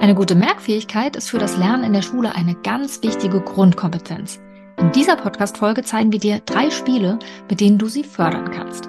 Eine gute Merkfähigkeit ist für das Lernen in der Schule eine ganz wichtige Grundkompetenz. In dieser Podcast-Folge zeigen wir dir drei Spiele, mit denen du sie fördern kannst.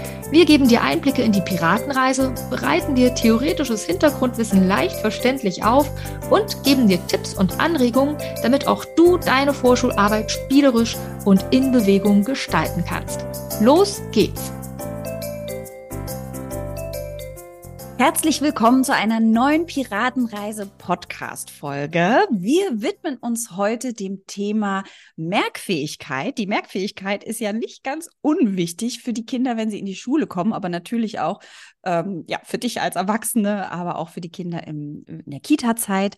Wir geben dir Einblicke in die Piratenreise, bereiten dir theoretisches Hintergrundwissen leicht verständlich auf und geben dir Tipps und Anregungen, damit auch du deine Vorschularbeit spielerisch und in Bewegung gestalten kannst. Los geht's! Herzlich willkommen zu einer neuen Piratenreise-Podcast-Folge. Wir widmen uns heute dem Thema Merkfähigkeit. Die Merkfähigkeit ist ja nicht ganz unwichtig für die Kinder, wenn sie in die Schule kommen, aber natürlich auch ähm, ja, für dich als Erwachsene, aber auch für die Kinder im, in der Kita-Zeit.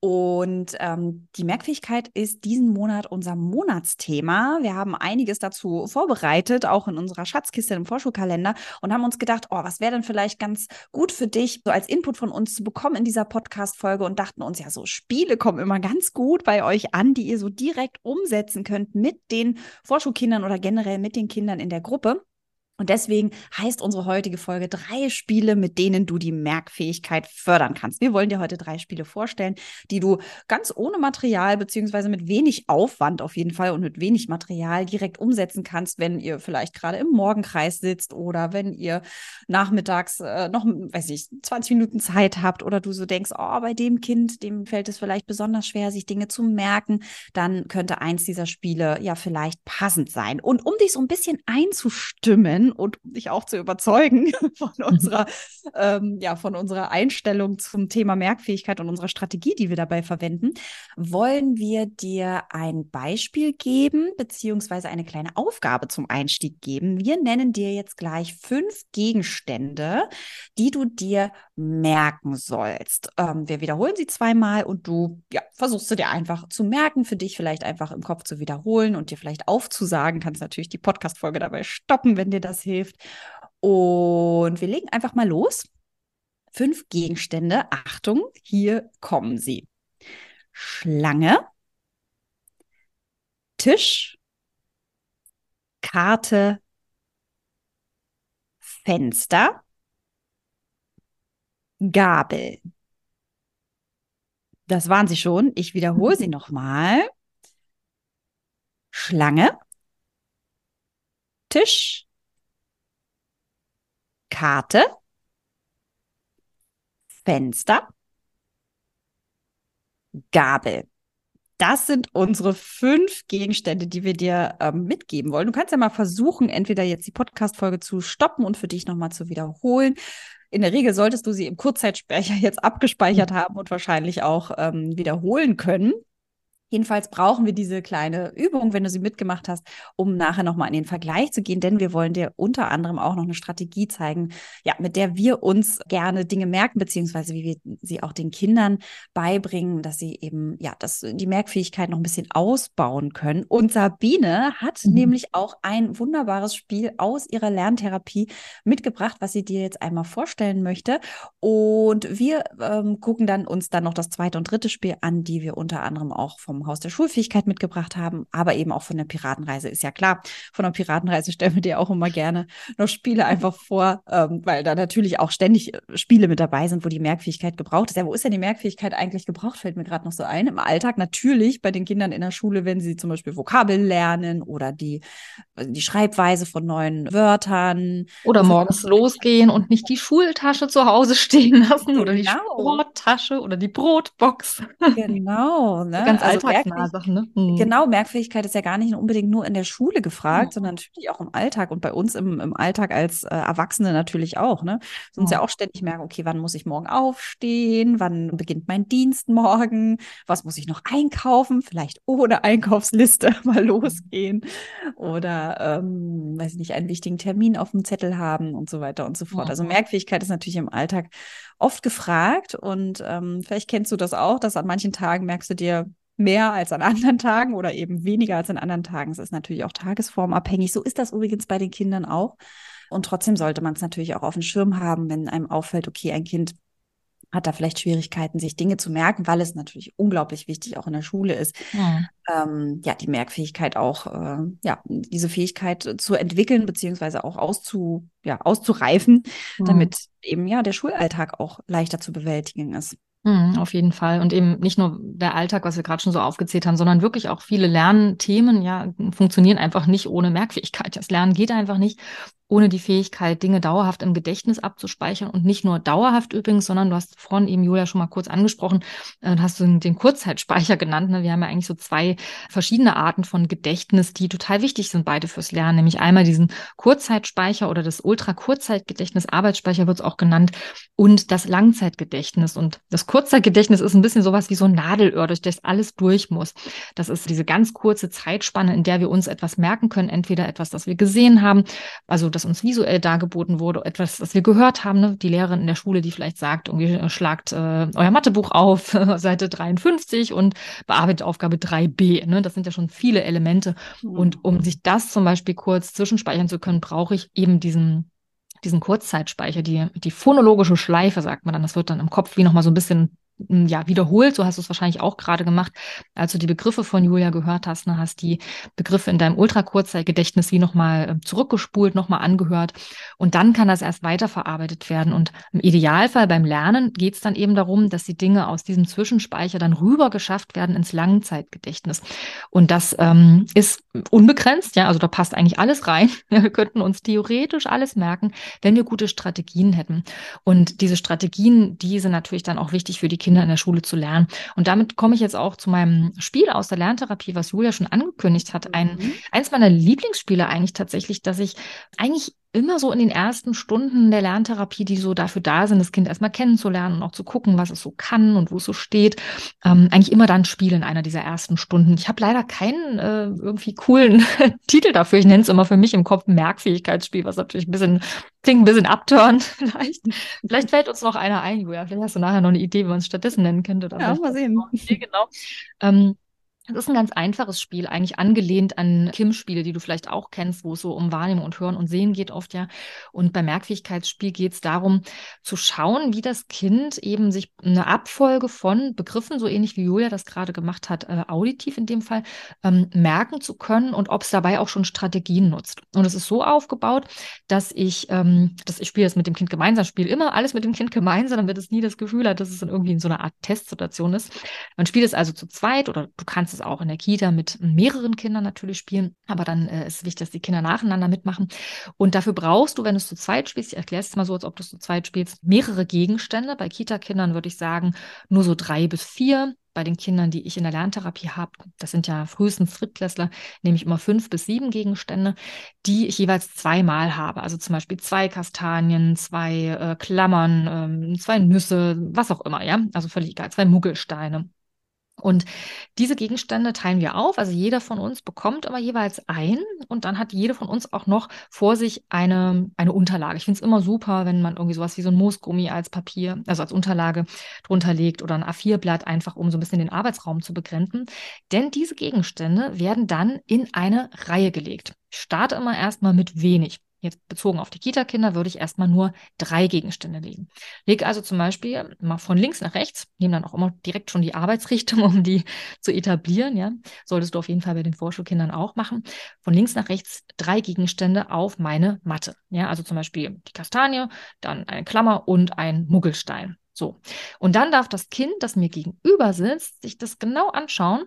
Und ähm, die Merkfähigkeit ist diesen Monat unser Monatsthema. Wir haben einiges dazu vorbereitet, auch in unserer Schatzkiste im Vorschulkalender und haben uns gedacht, oh, was wäre denn vielleicht ganz gut für dich, so als Input von uns zu bekommen in dieser Podcast-Folge und dachten uns, ja, so Spiele kommen immer ganz gut bei euch an, die ihr so direkt umsetzen könnt mit den Vorschulkindern oder generell mit den Kindern in der Gruppe. Und deswegen heißt unsere heutige Folge drei Spiele, mit denen du die Merkfähigkeit fördern kannst. Wir wollen dir heute drei Spiele vorstellen, die du ganz ohne Material beziehungsweise mit wenig Aufwand auf jeden Fall und mit wenig Material direkt umsetzen kannst, wenn ihr vielleicht gerade im Morgenkreis sitzt oder wenn ihr nachmittags äh, noch, weiß ich, 20 Minuten Zeit habt oder du so denkst, oh, bei dem Kind, dem fällt es vielleicht besonders schwer, sich Dinge zu merken, dann könnte eins dieser Spiele ja vielleicht passend sein. Und um dich so ein bisschen einzustimmen, und um dich auch zu überzeugen von unserer, ähm, ja, von unserer Einstellung zum Thema Merkfähigkeit und unserer Strategie, die wir dabei verwenden, wollen wir dir ein Beispiel geben, beziehungsweise eine kleine Aufgabe zum Einstieg geben. Wir nennen dir jetzt gleich fünf Gegenstände, die du dir merken sollst. Ähm, wir wiederholen sie zweimal und du ja, versuchst du dir einfach zu merken, für dich vielleicht einfach im Kopf zu wiederholen und dir vielleicht aufzusagen. Kannst natürlich die Podcast-Folge dabei stoppen, wenn dir das das hilft. Und wir legen einfach mal los. Fünf Gegenstände. Achtung, hier kommen sie. Schlange, Tisch, Karte, Fenster, Gabel. Das waren sie schon. Ich wiederhole sie nochmal. Schlange, Tisch, Karte, Fenster, Gabel. Das sind unsere fünf Gegenstände, die wir dir ähm, mitgeben wollen. Du kannst ja mal versuchen, entweder jetzt die Podcast-Folge zu stoppen und für dich nochmal zu wiederholen. In der Regel solltest du sie im Kurzzeitspeicher jetzt abgespeichert haben und wahrscheinlich auch ähm, wiederholen können. Jedenfalls brauchen wir diese kleine Übung, wenn du sie mitgemacht hast, um nachher nochmal in den Vergleich zu gehen, denn wir wollen dir unter anderem auch noch eine Strategie zeigen, ja, mit der wir uns gerne Dinge merken, beziehungsweise wie wir sie auch den Kindern beibringen, dass sie eben, ja, dass die Merkfähigkeit noch ein bisschen ausbauen können. Und Sabine hat mhm. nämlich auch ein wunderbares Spiel aus ihrer Lerntherapie mitgebracht, was sie dir jetzt einmal vorstellen möchte. Und wir ähm, gucken dann uns dann noch das zweite und dritte Spiel an, die wir unter anderem auch vom vom Haus der Schulfähigkeit mitgebracht haben, aber eben auch von der Piratenreise. Ist ja klar, von der Piratenreise stellen wir dir auch immer gerne noch Spiele einfach vor, ähm, weil da natürlich auch ständig äh, Spiele mit dabei sind, wo die Merkfähigkeit gebraucht ist. Ja, wo ist denn die Merkfähigkeit eigentlich gebraucht? Fällt mir gerade noch so ein. Im Alltag natürlich bei den Kindern in der Schule, wenn sie zum Beispiel Vokabeln lernen oder die, äh, die Schreibweise von neuen Wörtern. Oder morgens losgehen und nicht die Schultasche zu Hause stehen lassen genau. oder die genau. Sporttasche oder die Brotbox. Genau, ne? Ganz also alltagsnahe Sachen, ne? Mhm. Genau, Merkfähigkeit ist ja gar nicht unbedingt nur in der Schule gefragt, mhm. sondern natürlich auch im Alltag und bei uns im, im Alltag als äh, Erwachsene natürlich auch, ne? Sonst mhm. ja auch ständig merken, okay, wann muss ich morgen aufstehen? Wann beginnt mein Dienst morgen? Was muss ich noch einkaufen? Vielleicht ohne Einkaufsliste mal losgehen oder, ähm, weiß ich nicht, einen wichtigen Termin auf dem Zettel haben und so weiter und so fort. Also Merkfähigkeit ist natürlich im Alltag oft gefragt und ähm, vielleicht kennst du das auch, dass an manchen Tagen merkst du dir, mehr als an anderen Tagen oder eben weniger als an anderen Tagen. Es ist natürlich auch tagesformabhängig. So ist das übrigens bei den Kindern auch. Und trotzdem sollte man es natürlich auch auf dem Schirm haben, wenn einem auffällt, okay, ein Kind hat da vielleicht Schwierigkeiten, sich Dinge zu merken, weil es natürlich unglaublich wichtig auch in der Schule ist, ja, ähm, ja die Merkfähigkeit auch, äh, ja, diese Fähigkeit zu entwickeln, beziehungsweise auch auszu, ja, auszureifen, ja. damit eben ja der Schulalltag auch leichter zu bewältigen ist. Mhm, auf jeden Fall. Und eben nicht nur der Alltag, was wir gerade schon so aufgezählt haben, sondern wirklich auch viele Lernthemen, ja, funktionieren einfach nicht ohne Merkfähigkeit. Das Lernen geht einfach nicht ohne die Fähigkeit, Dinge dauerhaft im Gedächtnis abzuspeichern und nicht nur dauerhaft übrigens, sondern du hast vorhin eben Julia schon mal kurz angesprochen, äh, hast du den Kurzzeitspeicher genannt. Ne? Wir haben ja eigentlich so zwei verschiedene Arten von Gedächtnis, die total wichtig sind, beide fürs Lernen, nämlich einmal diesen Kurzzeitspeicher oder das Ultra-Kurzzeitgedächtnis, Arbeitsspeicher wird es auch genannt, und das Langzeitgedächtnis. Und das Kurzzeitgedächtnis ist ein bisschen sowas wie so ein Nadelöhr, durch das alles durch muss. Das ist diese ganz kurze Zeitspanne, in der wir uns etwas merken können, entweder etwas, das wir gesehen haben, also das uns visuell dargeboten wurde, etwas, das wir gehört haben, ne? die Lehrerin in der Schule, die vielleicht sagt, irgendwie äh, schlagt äh, euer Mathebuch auf, Seite 53 und bearbeitet Aufgabe 3b. Ne? Das sind ja schon viele Elemente. Mhm. Und um sich das zum Beispiel kurz zwischenspeichern zu können, brauche ich eben diesen diesen Kurzzeitspeicher, die, die phonologische Schleife, sagt man dann. Das wird dann im Kopf wie nochmal so ein bisschen ja, wiederholt, so hast du es wahrscheinlich auch gerade gemacht, als du die Begriffe von Julia gehört hast, ne, hast die Begriffe in deinem Ultrakurzzeitgedächtnis wie nochmal äh, zurückgespult, nochmal angehört und dann kann das erst weiterverarbeitet werden. Und im Idealfall beim Lernen geht es dann eben darum, dass die Dinge aus diesem Zwischenspeicher dann rüber geschafft werden ins Langzeitgedächtnis. Und das ähm, ist unbegrenzt, ja, also da passt eigentlich alles rein. wir könnten uns theoretisch alles merken, wenn wir gute Strategien hätten. Und diese Strategien, die sind natürlich dann auch wichtig für die Kinder in der Schule zu lernen. Und damit komme ich jetzt auch zu meinem Spiel aus der Lerntherapie, was Julia schon angekündigt hat. Ein, mhm. Eins meiner Lieblingsspiele eigentlich tatsächlich, dass ich eigentlich immer so in den ersten Stunden der Lerntherapie, die so dafür da sind, das Kind erstmal kennenzulernen und auch zu gucken, was es so kann und wo es so steht, ähm, eigentlich immer dann spielen, einer dieser ersten Stunden. Ich habe leider keinen äh, irgendwie coolen Titel dafür. Ich nenne es immer für mich im Kopf Merkfähigkeitsspiel, was natürlich ein bisschen klingt ein bisschen abturnt vielleicht. Vielleicht fällt uns noch einer ein, Julia. Vielleicht hast du nachher noch eine Idee, wie man es stattdessen nennen könnte. ja, mal sehen. Idee, genau. Ähm, das ist ein ganz einfaches Spiel, eigentlich angelehnt an Kim-Spiele, die du vielleicht auch kennst, wo es so um Wahrnehmung und Hören und Sehen geht oft ja. Und beim Merkfähigkeitsspiel geht es darum, zu schauen, wie das Kind eben sich eine Abfolge von Begriffen, so ähnlich wie Julia das gerade gemacht hat, äh, auditiv in dem Fall, ähm, merken zu können und ob es dabei auch schon Strategien nutzt. Und es ist so aufgebaut, dass ich, ähm, dass ich spiele das mit dem Kind gemeinsam, spiele immer alles mit dem Kind gemeinsam, damit es nie das Gefühl hat, dass es dann irgendwie in so einer Art Testsituation ist. Man spielt es also zu zweit oder du kannst es auch in der Kita mit mehreren Kindern natürlich spielen. Aber dann äh, ist es wichtig, dass die Kinder nacheinander mitmachen. Und dafür brauchst du, wenn du es zu zweit spielst, ich erkläre es mal so, als ob du es zu zweit spielst, mehrere Gegenstände. Bei Kita-Kindern würde ich sagen, nur so drei bis vier bei den Kindern, die ich in der Lerntherapie habe, das sind ja frühestens Drittklässler, nehme ich immer fünf bis sieben Gegenstände, die ich jeweils zweimal habe. Also zum Beispiel zwei Kastanien, zwei äh, Klammern, ähm, zwei Nüsse, was auch immer, ja. Also völlig egal, zwei Muggelsteine. Und diese Gegenstände teilen wir auf. Also jeder von uns bekommt aber jeweils ein und dann hat jede von uns auch noch vor sich eine, eine Unterlage. Ich finde es immer super, wenn man irgendwie sowas wie so ein Moosgummi als Papier, also als Unterlage drunter legt oder ein A4-Blatt einfach, um so ein bisschen den Arbeitsraum zu begrenzen. Denn diese Gegenstände werden dann in eine Reihe gelegt. Ich starte immer erstmal mit wenig. Jetzt bezogen auf die Kita-Kinder würde ich erstmal nur drei Gegenstände legen. Leg also zum Beispiel mal von links nach rechts, nehme dann auch immer direkt schon die Arbeitsrichtung, um die zu etablieren. Ja, solltest du auf jeden Fall bei den Vorschulkindern auch machen. Von links nach rechts drei Gegenstände auf meine Matte. Ja, also zum Beispiel die Kastanie, dann eine Klammer und ein Muggelstein. So. Und dann darf das Kind, das mir gegenüber sitzt, sich das genau anschauen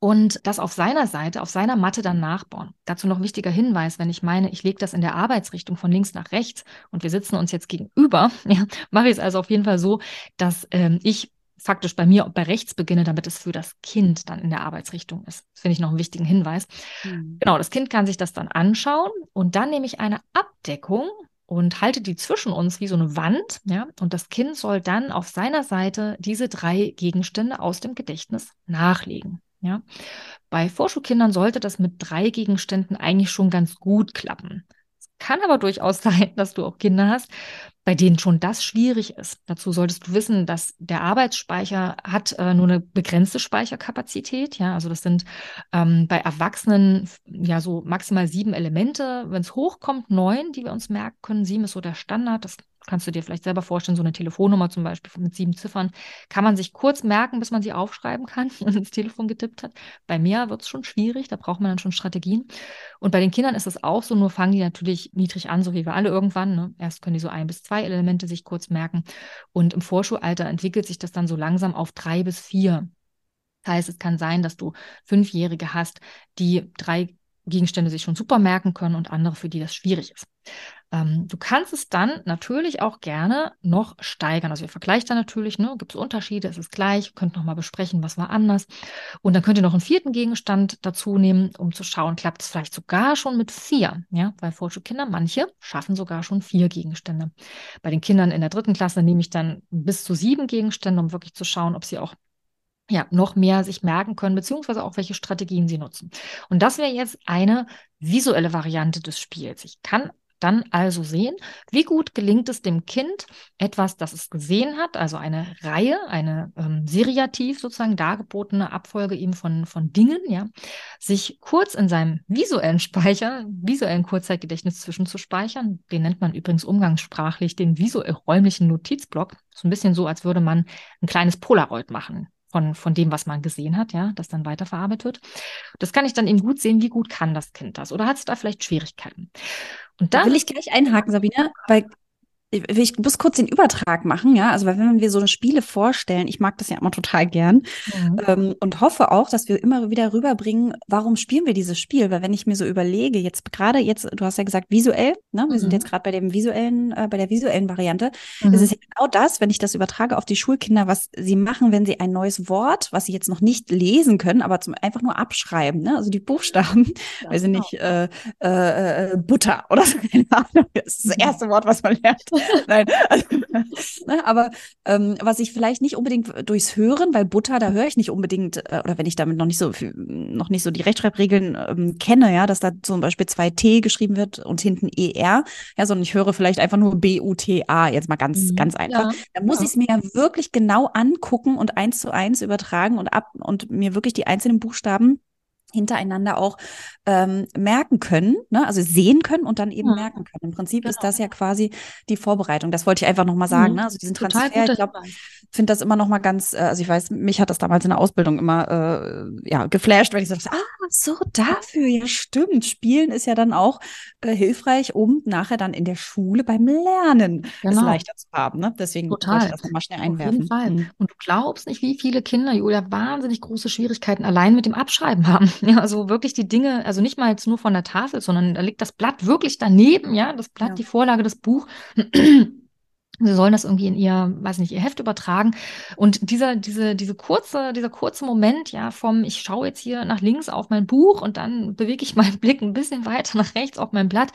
und das auf seiner Seite, auf seiner Matte dann nachbauen. Dazu noch ein wichtiger Hinweis, wenn ich meine, ich lege das in der Arbeitsrichtung von links nach rechts und wir sitzen uns jetzt gegenüber, ja, mache ich es also auf jeden Fall so, dass ähm, ich faktisch bei mir bei rechts beginne, damit es für das Kind dann in der Arbeitsrichtung ist. Das finde ich noch einen wichtigen Hinweis. Mhm. Genau, das Kind kann sich das dann anschauen und dann nehme ich eine Abdeckung und halte die zwischen uns wie so eine Wand, ja, und das Kind soll dann auf seiner Seite diese drei Gegenstände aus dem Gedächtnis nachlegen. Ja? Bei Vorschulkindern sollte das mit drei Gegenständen eigentlich schon ganz gut klappen. Es Kann aber durchaus sein, dass du auch Kinder hast, bei denen schon das schwierig ist. Dazu solltest du wissen, dass der Arbeitsspeicher hat äh, nur eine begrenzte Speicherkapazität. Ja, also das sind ähm, bei Erwachsenen ja so maximal sieben Elemente. Wenn es hochkommt, neun, die wir uns merken können. Sieben ist so der Standard. Das kannst du dir vielleicht selber vorstellen, so eine Telefonnummer zum Beispiel mit sieben Ziffern, kann man sich kurz merken, bis man sie aufschreiben kann und ins Telefon getippt hat. Bei mehr wird es schon schwierig, da braucht man dann schon Strategien. Und bei den Kindern ist es auch so, nur fangen die natürlich niedrig an, so wie wir alle irgendwann. Ne? Erst können die so ein bis zwei Elemente sich kurz merken. Und im Vorschulalter entwickelt sich das dann so langsam auf drei bis vier. Das heißt, es kann sein, dass du Fünfjährige hast, die drei Gegenstände sich schon super merken können und andere, für die das schwierig ist. Ähm, du kannst es dann natürlich auch gerne noch steigern. Also ihr vergleicht dann natürlich, ne, gibt es Unterschiede, ist es gleich, könnt noch mal besprechen, was war anders. Und dann könnt ihr noch einen vierten Gegenstand dazu nehmen, um zu schauen, klappt es vielleicht sogar schon mit vier. Ja, weil Vorschulkinder, manche schaffen sogar schon vier Gegenstände. Bei den Kindern in der dritten Klasse nehme ich dann bis zu sieben Gegenstände, um wirklich zu schauen, ob sie auch ja, noch mehr sich merken können, beziehungsweise auch welche Strategien sie nutzen. Und das wäre jetzt eine visuelle Variante des Spiels. Ich kann dann also sehen, wie gut gelingt es dem Kind, etwas, das es gesehen hat, also eine Reihe, eine ähm, seriativ sozusagen dargebotene Abfolge eben von, von Dingen, ja, sich kurz in seinem visuellen Speicher, visuellen Kurzzeitgedächtnis zwischenzuspeichern. Den nennt man übrigens umgangssprachlich den visuell-räumlichen Notizblock. So ein bisschen so, als würde man ein kleines Polaroid machen von, von dem, was man gesehen hat, ja, das dann weiterverarbeitet wird. Das kann ich dann eben gut sehen, wie gut kann das Kind das oder hat es da vielleicht Schwierigkeiten. Und dann will ich gleich einhaken, Sabine, weil ich muss kurz den Übertrag machen, ja. Also, wenn wir so Spiele vorstellen, ich mag das ja immer total gern mhm. ähm, und hoffe auch, dass wir immer wieder rüberbringen, warum spielen wir dieses Spiel? Weil wenn ich mir so überlege, jetzt gerade jetzt, du hast ja gesagt visuell, ne? Wir mhm. sind jetzt gerade bei dem visuellen, äh, bei der visuellen Variante. Mhm. Es ist ja genau das, wenn ich das übertrage auf die Schulkinder, was sie machen, wenn sie ein neues Wort, was sie jetzt noch nicht lesen können, aber zum einfach nur abschreiben, ne? Also die Buchstaben, ja, weiß ich genau. nicht, äh, äh, äh, Butter oder so, keine Ahnung. Das ist das mhm. erste Wort, was man lernt. Nein. Also, ne, aber ähm, was ich vielleicht nicht unbedingt durchs Hören, weil Butter, da höre ich nicht unbedingt, äh, oder wenn ich damit noch nicht so noch nicht so die Rechtschreibregeln ähm, kenne, ja, dass da zum Beispiel zwei T geschrieben wird und hinten ER, ja, sondern ich höre vielleicht einfach nur B-U-T-A, jetzt mal ganz, mhm. ganz einfach. Ja. Da muss ja. ich es mir ja wirklich genau angucken und eins zu eins übertragen und ab und mir wirklich die einzelnen Buchstaben hintereinander auch ähm, merken können, ne? also sehen können und dann eben ja. merken können. Im Prinzip genau. ist das ja quasi die Vorbereitung. Das wollte ich einfach nochmal sagen. Mhm. Ne? Also diesen Transfer, ich glaube, finde das immer nochmal ganz, äh, also ich weiß, mich hat das damals in der Ausbildung immer äh, ja, geflasht, weil ich so dachte, ah, so dafür, ja stimmt. Spielen ist ja dann auch äh, hilfreich, um nachher dann in der Schule beim Lernen genau. es leichter zu haben. Ne? Deswegen Total. wollte ich das nochmal schnell einwerfen. Auf jeden Fall. Mhm. Und du glaubst nicht, wie viele Kinder, Julia, wahnsinnig große Schwierigkeiten allein mit dem Abschreiben haben. Ja, also wirklich die Dinge, also nicht mal jetzt nur von der Tafel, sondern da liegt das Blatt wirklich daneben, ja, das Blatt, ja. die Vorlage, das Buch. Sie sollen das irgendwie in ihr, weiß nicht, ihr Heft übertragen. Und dieser, diese, diese kurze, dieser kurze Moment, ja, vom, ich schaue jetzt hier nach links auf mein Buch und dann bewege ich meinen Blick ein bisschen weiter nach rechts auf mein Blatt,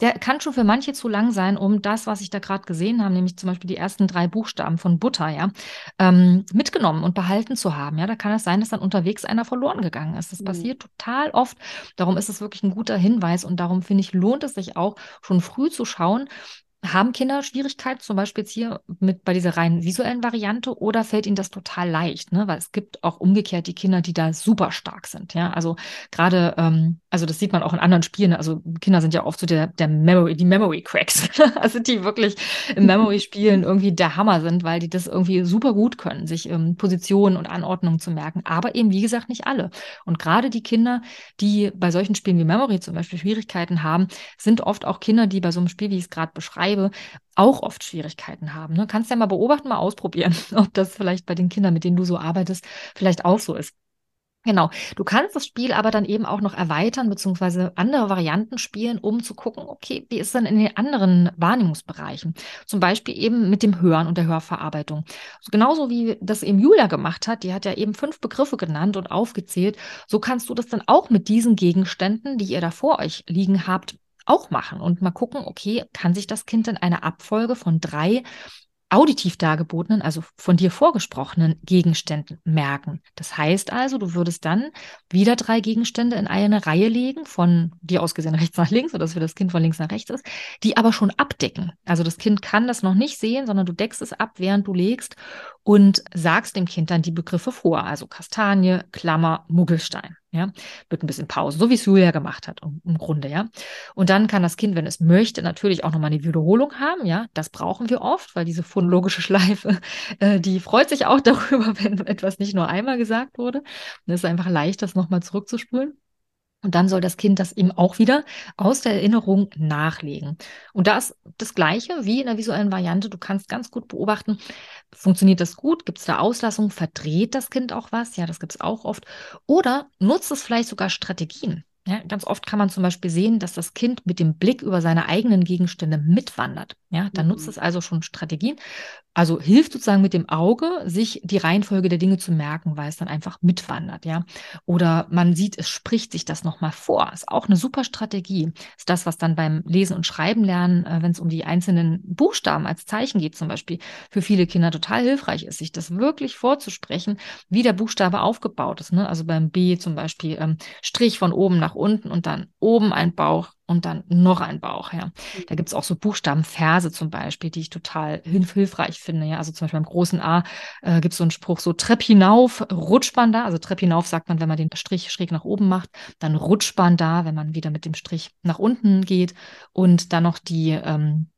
der kann schon für manche zu lang sein, um das, was ich da gerade gesehen habe, nämlich zum Beispiel die ersten drei Buchstaben von Butter, ja, ähm, mitgenommen und behalten zu haben. Ja, da kann es sein, dass dann unterwegs einer verloren gegangen ist. Das mhm. passiert total oft. Darum ist es wirklich ein guter Hinweis und darum finde ich, lohnt es sich auch schon früh zu schauen, haben Kinder Schwierigkeiten, zum Beispiel jetzt hier mit bei dieser rein visuellen Variante, oder fällt ihnen das total leicht? Ne? Weil es gibt auch umgekehrt die Kinder, die da super stark sind. Ja, also gerade, ähm, also das sieht man auch in anderen Spielen. Also Kinder sind ja oft so der, der Memory, die Memory Cracks, also die wirklich im Memory Spielen irgendwie der Hammer sind, weil die das irgendwie super gut können, sich ähm, Positionen und Anordnungen zu merken. Aber eben wie gesagt nicht alle. Und gerade die Kinder, die bei solchen Spielen wie Memory zum Beispiel Schwierigkeiten haben, sind oft auch Kinder, die bei so einem Spiel, wie ich es gerade beschreibe schreibe, auch oft Schwierigkeiten haben. Ne? Kannst ja mal beobachten, mal ausprobieren, ob das vielleicht bei den Kindern, mit denen du so arbeitest, vielleicht auch so ist. Genau. Du kannst das Spiel aber dann eben auch noch erweitern, beziehungsweise andere Varianten spielen, um zu gucken, okay, wie ist denn in den anderen Wahrnehmungsbereichen? Zum Beispiel eben mit dem Hören und der Hörverarbeitung. Also genauso wie das eben Julia gemacht hat, die hat ja eben fünf Begriffe genannt und aufgezählt. So kannst du das dann auch mit diesen Gegenständen, die ihr da vor euch liegen habt, auch machen und mal gucken, okay, kann sich das Kind in einer Abfolge von drei auditiv dargebotenen, also von dir vorgesprochenen Gegenständen merken. Das heißt also, du würdest dann wieder drei Gegenstände in eine Reihe legen, von dir aus gesehen rechts nach links oder dass für das Kind von links nach rechts ist, die aber schon abdecken. Also das Kind kann das noch nicht sehen, sondern du deckst es ab, während du legst und sagst dem Kind dann die Begriffe vor. Also Kastanie, Klammer, Muggelstein. Ja, mit ein bisschen Pause, so wie es Julia gemacht hat, im, Grunde, ja. Und dann kann das Kind, wenn es möchte, natürlich auch nochmal eine Wiederholung haben, ja. Das brauchen wir oft, weil diese phonologische Schleife, äh, die freut sich auch darüber, wenn etwas nicht nur einmal gesagt wurde. Und es ist einfach leicht, das nochmal zurückzuspulen. Und dann soll das Kind das eben auch wieder aus der Erinnerung nachlegen. Und da ist das Gleiche wie in der visuellen Variante. Du kannst ganz gut beobachten, funktioniert das gut? Gibt es da Auslassungen? Verdreht das Kind auch was? Ja, das gibt es auch oft. Oder nutzt es vielleicht sogar Strategien. Ja, ganz oft kann man zum Beispiel sehen, dass das Kind mit dem Blick über seine eigenen Gegenstände mitwandert. Ja, dann mhm. nutzt es also schon Strategien. Also hilft sozusagen mit dem Auge, sich die Reihenfolge der Dinge zu merken, weil es dann einfach mitwandert, ja. Oder man sieht, es spricht sich das nochmal vor. Ist auch eine super Strategie. Ist das, was dann beim Lesen und Schreiben lernen, äh, wenn es um die einzelnen Buchstaben als Zeichen geht, zum Beispiel, für viele Kinder total hilfreich ist, sich das wirklich vorzusprechen, wie der Buchstabe aufgebaut ist. Ne? Also beim B zum Beispiel ähm, Strich von oben nach unten und dann oben ein Bauch, und dann noch ein Bauch, ja. Da gibt es auch so Buchstabenverse zum Beispiel, die ich total hilf hilfreich finde, ja. Also zum Beispiel beim großen A äh, gibt es so einen Spruch, so Trepp hinauf, rutscht man da. Also Trepp hinauf sagt man, wenn man den Strich schräg nach oben macht, dann rutscht man da, wenn man wieder mit dem Strich nach unten geht. Und dann noch die, ähm,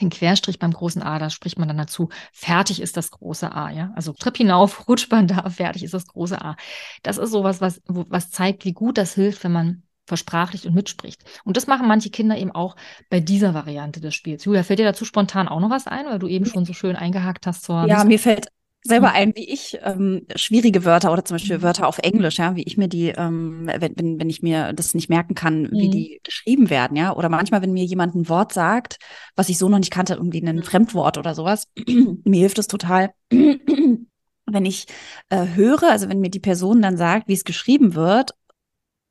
den Querstrich beim großen A, da spricht man dann dazu, fertig ist das große A, ja. Also Trepp hinauf, rutscht man da, fertig ist das große A. Das ist sowas, was, was zeigt, wie gut das hilft, wenn man versprachlicht und mitspricht. Und das machen manche Kinder eben auch bei dieser Variante des Spiels. Julia, fällt dir dazu spontan auch noch was ein, weil du eben schon so schön eingehakt hast zur. Ja, mir fällt selber hm. ein, wie ich ähm, schwierige Wörter oder zum Beispiel mhm. Wörter auf Englisch, ja, wie ich mir die, ähm, wenn, wenn, wenn ich mir das nicht merken kann, mhm. wie die geschrieben werden, ja, oder manchmal, wenn mir jemand ein Wort sagt, was ich so noch nicht kannte, irgendwie ein. Fremdwort oder sowas, mir hilft es total, wenn ich äh, höre, also wenn mir die Person dann sagt, wie es geschrieben wird,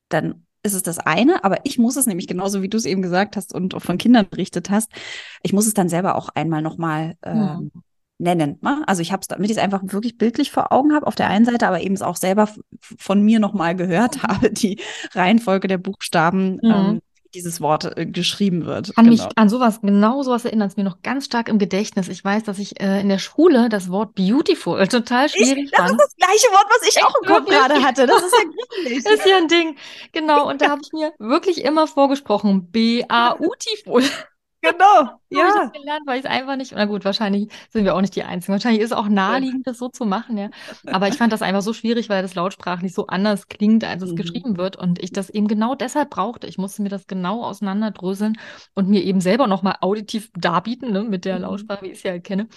dann ist es das eine, aber ich muss es nämlich genauso, wie du es eben gesagt hast und auch von Kindern berichtet hast, ich muss es dann selber auch einmal nochmal äh, ja. Ähm, nennen. Ne? Also ich habe es, damit ich es einfach wirklich bildlich vor Augen habe, auf der einen Seite, aber eben es auch selber von mir nochmal gehört habe, die Reihenfolge der Buchstaben, mhm. ähm, dieses Wort äh, geschrieben wird. Kann genau. mich an sowas, genau sowas erinnern, es mir noch ganz stark im Gedächtnis. Ich weiß, dass ich äh, in der Schule das Wort beautiful total schwierig ich, das fand. Das ist das gleiche Wort, was ich auch im Kopf gerade hatte. Das ist ja gruselig. das ist ja ein Ding. Genau, und da habe ich mir wirklich immer vorgesprochen, B-A-U-Tiful. Genau, ja. Habe ich das gelernt, weil ich es einfach nicht, na gut, wahrscheinlich sind wir auch nicht die Einzigen. Wahrscheinlich ist es auch naheliegend, das so zu machen, ja. Aber ich fand das einfach so schwierig, weil das lautsprachlich so anders klingt, als es mhm. geschrieben wird. Und ich das eben genau deshalb brauchte. Ich musste mir das genau auseinanderdröseln und mir eben selber nochmal auditiv darbieten, ne, mit der mhm. Lautsprache, wie ich sie halt kenne.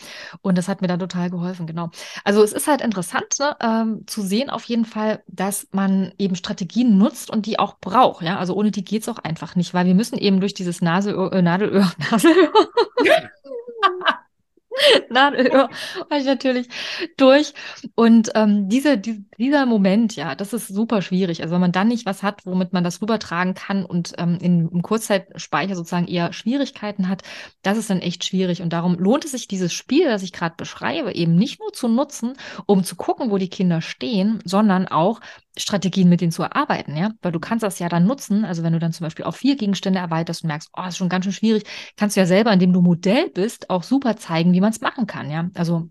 Und das hat mir dann total geholfen, genau. Also es ist halt interessant, ne, ähm, zu sehen auf jeden Fall, dass man eben Strategien nutzt und die auch braucht, ja. Also ohne die geht es auch einfach nicht, weil wir müssen eben durch dieses Naselöhr, äh, Nadelöhr Nadelöhr. Nadelöhr war ich natürlich durch. Und ähm, diese, die, dieser Moment, ja, das ist super schwierig. Also wenn man dann nicht was hat, womit man das rübertragen kann und ähm, in, im Kurzzeitspeicher sozusagen eher Schwierigkeiten hat, das ist dann echt schwierig. Und darum lohnt es sich, dieses Spiel, das ich gerade beschreibe, eben nicht nur zu nutzen, um zu gucken, wo die Kinder stehen, sondern auch Strategien mit denen zu erarbeiten, ja, weil du kannst das ja dann nutzen, also wenn du dann zum Beispiel auf vier Gegenstände erweiterst und merkst, oh, das ist schon ganz schön schwierig, kannst du ja selber, indem du Modell bist, auch super zeigen, wie man es machen kann, ja, also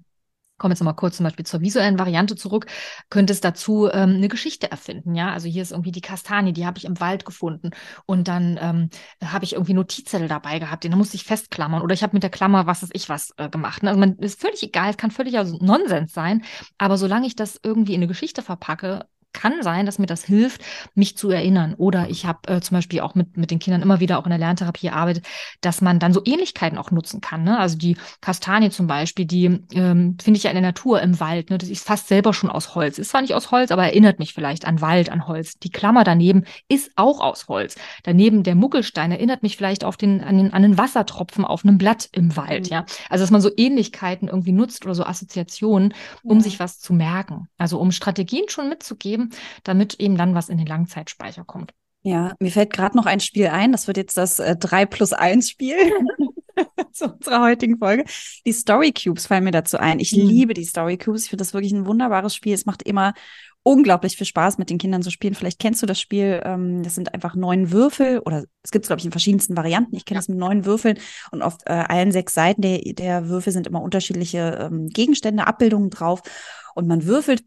komme jetzt nochmal kurz zum Beispiel zur visuellen Variante zurück, könnte es dazu ähm, eine Geschichte erfinden. Ja, also hier ist irgendwie die Kastanie, die habe ich im Wald gefunden. Und dann ähm, habe ich irgendwie Notizzettel dabei gehabt, den musste ich festklammern. Oder ich habe mit der Klammer was ist ich was äh, gemacht. Also man ist völlig egal, es kann völlig Nonsens sein, aber solange ich das irgendwie in eine Geschichte verpacke, kann sein, dass mir das hilft, mich zu erinnern. Oder ich habe äh, zum Beispiel auch mit, mit den Kindern immer wieder auch in der Lerntherapie arbeitet, dass man dann so Ähnlichkeiten auch nutzen kann. Ne? Also die Kastanie zum Beispiel, die ähm, finde ich ja in der Natur im Wald. Ne? Das ist fast selber schon aus Holz. Ist zwar nicht aus Holz, aber erinnert mich vielleicht an Wald, an Holz. Die Klammer daneben ist auch aus Holz. Daneben der Muckelstein erinnert mich vielleicht auf den, an, den, an den Wassertropfen auf einem Blatt im Wald. Mhm. Ja, also dass man so Ähnlichkeiten irgendwie nutzt oder so Assoziationen, um ja. sich was zu merken. Also um Strategien schon mitzugeben geben, damit eben dann was in den Langzeitspeicher kommt. Ja, mir fällt gerade noch ein Spiel ein. Das wird jetzt das äh, 3 plus 1 Spiel. zu unserer heutigen Folge. Die Story Cubes fallen mir dazu ein. Ich mhm. liebe die Story Cubes. Ich finde das wirklich ein wunderbares Spiel. Es macht immer unglaublich viel Spaß, mit den Kindern zu spielen. Vielleicht kennst du das Spiel. Ähm, das sind einfach neun Würfel oder es gibt es, glaube ich, in verschiedensten Varianten. Ich kenne es ja. mit neun Würfeln und auf äh, allen sechs Seiten der, der Würfel sind immer unterschiedliche ähm, Gegenstände, Abbildungen drauf. Und man würfelt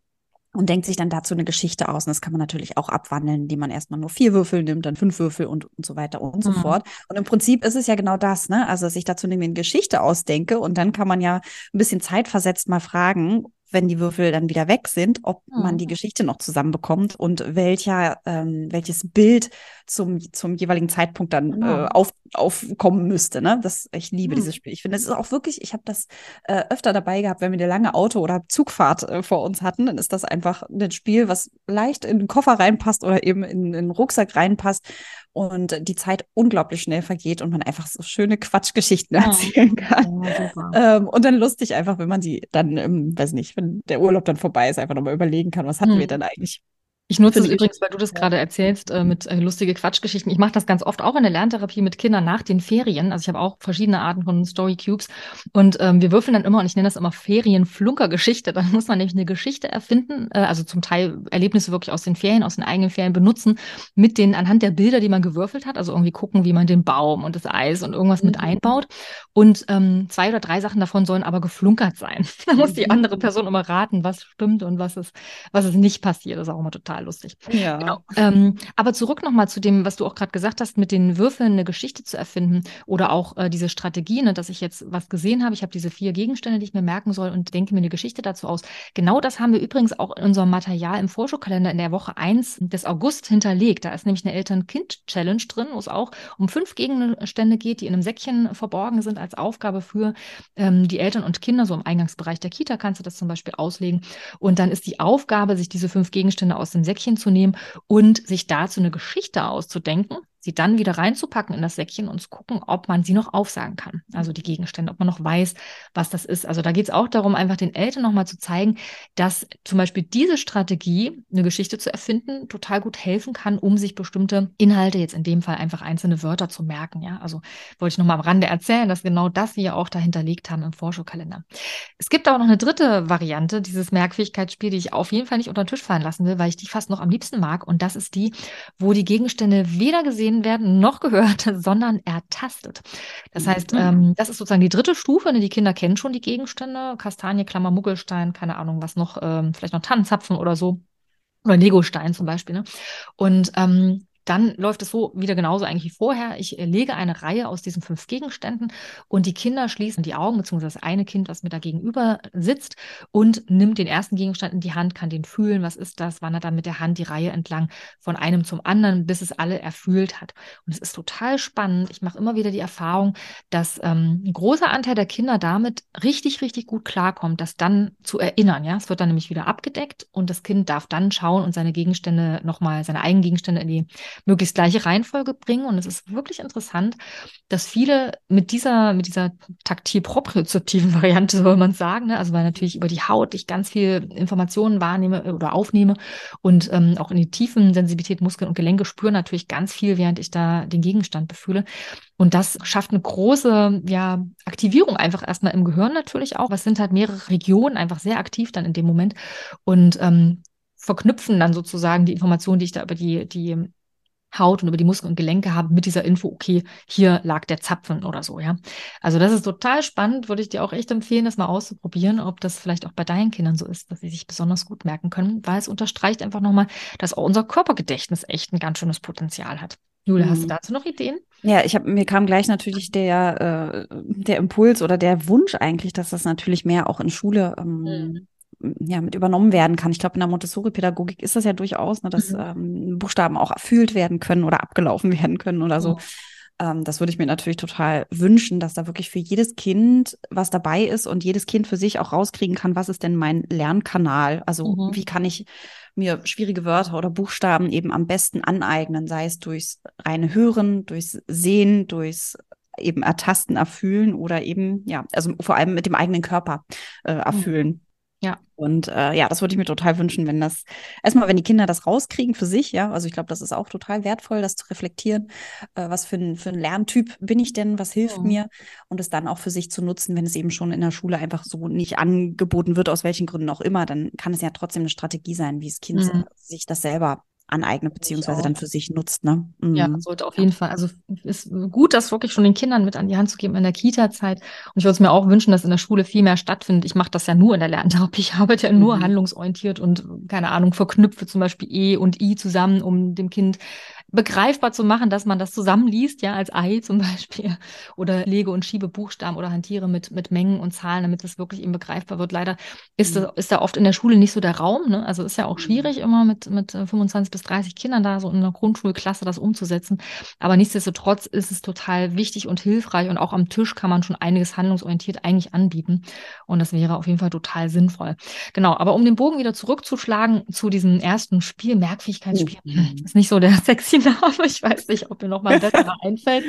und denkt sich dann dazu eine Geschichte aus. Und das kann man natürlich auch abwandeln, indem man erstmal nur vier Würfel nimmt, dann fünf Würfel und, und so weiter und so mhm. fort. Und im Prinzip ist es ja genau das, ne? Also, dass ich dazu eine Geschichte ausdenke und dann kann man ja ein bisschen zeitversetzt mal fragen, wenn die Würfel dann wieder weg sind, ob mhm. man die Geschichte noch zusammenbekommt und welcher, ähm, welches Bild zum, zum jeweiligen Zeitpunkt dann genau. äh, auf, aufkommen müsste. Ne? Das, ich liebe mhm. dieses Spiel. Ich finde, es ist auch wirklich, ich habe das äh, öfter dabei gehabt, wenn wir eine lange Auto- oder Zugfahrt äh, vor uns hatten, dann ist das einfach ein Spiel, was leicht in den Koffer reinpasst oder eben in, in den Rucksack reinpasst und die Zeit unglaublich schnell vergeht und man einfach so schöne Quatschgeschichten ja. erzählen kann. Ja, ähm, und dann lustig einfach, wenn man sie dann, ähm, weiß nicht, wenn der Urlaub dann vorbei ist, einfach nochmal überlegen kann, was hatten hm. wir denn eigentlich ich nutze es übrigens, weil du das gerade erzählst, äh, mit äh, lustige Quatschgeschichten. Ich mache das ganz oft auch in der Lerntherapie mit Kindern nach den Ferien. Also ich habe auch verschiedene Arten von Story Cubes. Und ähm, wir würfeln dann immer, und ich nenne das immer Ferienflunkergeschichte. Dann muss man nämlich eine Geschichte erfinden, äh, also zum Teil Erlebnisse wirklich aus den Ferien, aus den eigenen Ferien benutzen, mit den, anhand der Bilder, die man gewürfelt hat. Also irgendwie gucken, wie man den Baum und das Eis und irgendwas mhm. mit einbaut. Und ähm, zwei oder drei Sachen davon sollen aber geflunkert sein. da muss die andere mhm. Person immer raten, was stimmt und was ist, was ist nicht passiert. Das ist auch immer total total lustig. Ja. Genau. Ähm, aber zurück nochmal zu dem, was du auch gerade gesagt hast, mit den Würfeln eine Geschichte zu erfinden oder auch äh, diese Strategie, ne, dass ich jetzt was gesehen habe. Ich habe diese vier Gegenstände, die ich mir merken soll und denke mir eine Geschichte dazu aus. Genau das haben wir übrigens auch in unserem Material im Vorschulkalender in der Woche 1 des August hinterlegt. Da ist nämlich eine Eltern-Kind-Challenge drin, wo es auch um fünf Gegenstände geht, die in einem Säckchen verborgen sind als Aufgabe für ähm, die Eltern und Kinder. So im Eingangsbereich der Kita kannst du das zum Beispiel auslegen. Und dann ist die Aufgabe, sich diese fünf Gegenstände aus dem Säckchen zu nehmen und sich dazu eine Geschichte auszudenken, sie dann wieder reinzupacken in das Säckchen und zu gucken, ob man sie noch aufsagen kann. Also die Gegenstände, ob man noch weiß, was das ist. Also da geht es auch darum, einfach den Eltern nochmal zu zeigen, dass zum Beispiel diese Strategie, eine Geschichte zu erfinden, total gut helfen kann, um sich bestimmte Inhalte, jetzt in dem Fall einfach einzelne Wörter zu merken. Ja, also wollte ich nochmal am Rande erzählen, dass genau das wir auch dahinterlegt haben im Vorschulkalender. Es gibt aber noch eine dritte Variante, dieses Merkfähigkeitsspiel, die ich auf jeden Fall nicht unter den Tisch fallen lassen will, weil ich die fast noch am liebsten mag. Und das ist die, wo die Gegenstände weder gesehen gesehen werden noch gehört, sondern ertastet. Das heißt, mhm. ähm, das ist sozusagen die dritte Stufe. Ne? Die Kinder kennen schon die Gegenstände, Kastanie, Klammer, Muggelstein, keine Ahnung, was noch, ähm, vielleicht noch Tannenzapfen oder so. Oder Legostein zum Beispiel. Ne? Und ähm, dann läuft es so wieder genauso eigentlich wie vorher. Ich äh, lege eine Reihe aus diesen fünf Gegenständen und die Kinder schließen die Augen, beziehungsweise das eine Kind, was mir da gegenüber sitzt und nimmt den ersten Gegenstand in die Hand, kann den fühlen, was ist das, wandert dann mit der Hand die Reihe entlang von einem zum anderen, bis es alle erfühlt hat. Und es ist total spannend. Ich mache immer wieder die Erfahrung, dass ähm, ein großer Anteil der Kinder damit richtig, richtig gut klarkommt, das dann zu erinnern. Ja, es wird dann nämlich wieder abgedeckt und das Kind darf dann schauen und seine Gegenstände nochmal, seine eigenen Gegenstände in die möglichst gleiche Reihenfolge bringen. Und es ist wirklich interessant, dass viele mit dieser, mit dieser taktil-propriozeptiven Variante, soll man sagen, ne? also weil natürlich über die Haut ich ganz viel Informationen wahrnehme oder aufnehme und ähm, auch in die tiefen Sensibilität, Muskeln und Gelenke spüre natürlich ganz viel, während ich da den Gegenstand befühle. Und das schafft eine große ja, Aktivierung einfach erstmal im Gehirn natürlich auch. Es sind halt mehrere Regionen einfach sehr aktiv dann in dem Moment und ähm, verknüpfen dann sozusagen die Informationen, die ich da über die, die Haut und über die Muskeln und Gelenke habe mit dieser Info, okay, hier lag der Zapfen oder so, ja. Also das ist total spannend, würde ich dir auch echt empfehlen, das mal auszuprobieren, ob das vielleicht auch bei deinen Kindern so ist, dass sie sich besonders gut merken können, weil es unterstreicht einfach nochmal, dass auch unser Körpergedächtnis echt ein ganz schönes Potenzial hat. Julia, hast du mhm. dazu noch Ideen? Ja, ich habe mir kam gleich natürlich der äh, der Impuls oder der Wunsch eigentlich, dass das natürlich mehr auch in Schule ähm, mhm ja, mit übernommen werden kann. Ich glaube, in der Montessori-Pädagogik ist das ja durchaus, ne, dass mhm. ähm, Buchstaben auch erfüllt werden können oder abgelaufen werden können oder so. Ähm, das würde ich mir natürlich total wünschen, dass da wirklich für jedes Kind was dabei ist und jedes Kind für sich auch rauskriegen kann, was ist denn mein Lernkanal? Also mhm. wie kann ich mir schwierige Wörter oder Buchstaben eben am besten aneignen, sei es durchs reine Hören, durchs Sehen, durchs eben ertasten, erfühlen oder eben, ja, also vor allem mit dem eigenen Körper äh, erfühlen. Ja. Und äh, ja, das würde ich mir total wünschen, wenn das, erstmal, wenn die Kinder das rauskriegen für sich, ja, also ich glaube, das ist auch total wertvoll, das zu reflektieren, äh, was für ein, für ein Lerntyp bin ich denn, was hilft mhm. mir und es dann auch für sich zu nutzen, wenn es eben schon in der Schule einfach so nicht angeboten wird, aus welchen Gründen auch immer, dann kann es ja trotzdem eine Strategie sein, wie das Kind mhm. sich das selber aneignet, beziehungsweise dann für sich nutzt. Ne? Mhm. Ja, sollte auf jeden Fall. Also ist gut, das wirklich schon den Kindern mit an die Hand zu geben in der Kita-Zeit. Und ich würde es mir auch wünschen, dass in der Schule viel mehr stattfindet. Ich mache das ja nur in der Lerntherapie. Ich arbeite ja nur mhm. handlungsorientiert und keine Ahnung, verknüpfe zum Beispiel E und I zusammen, um dem Kind begreifbar zu machen, dass man das zusammenliest, ja, als Ei zum Beispiel, oder lege und schiebe Buchstaben oder hantiere mit, mit Mengen und Zahlen, damit das wirklich eben begreifbar wird. Leider ist, mhm. das, ist da oft in der Schule nicht so der Raum, ne? Also ist ja auch mhm. schwierig, immer mit, mit 25 äh, bis 30 Kindern da so in einer Grundschulklasse das umzusetzen. Aber nichtsdestotrotz ist es total wichtig und hilfreich und auch am Tisch kann man schon einiges handlungsorientiert eigentlich anbieten. Und das wäre auf jeden Fall total sinnvoll. Genau, aber um den Bogen wieder zurückzuschlagen zu diesem ersten Spiel, Merkfähigkeitsspiel, mhm. ist nicht so der sexy Name. Ich weiß nicht, ob mir noch mal ein besserer einfällt.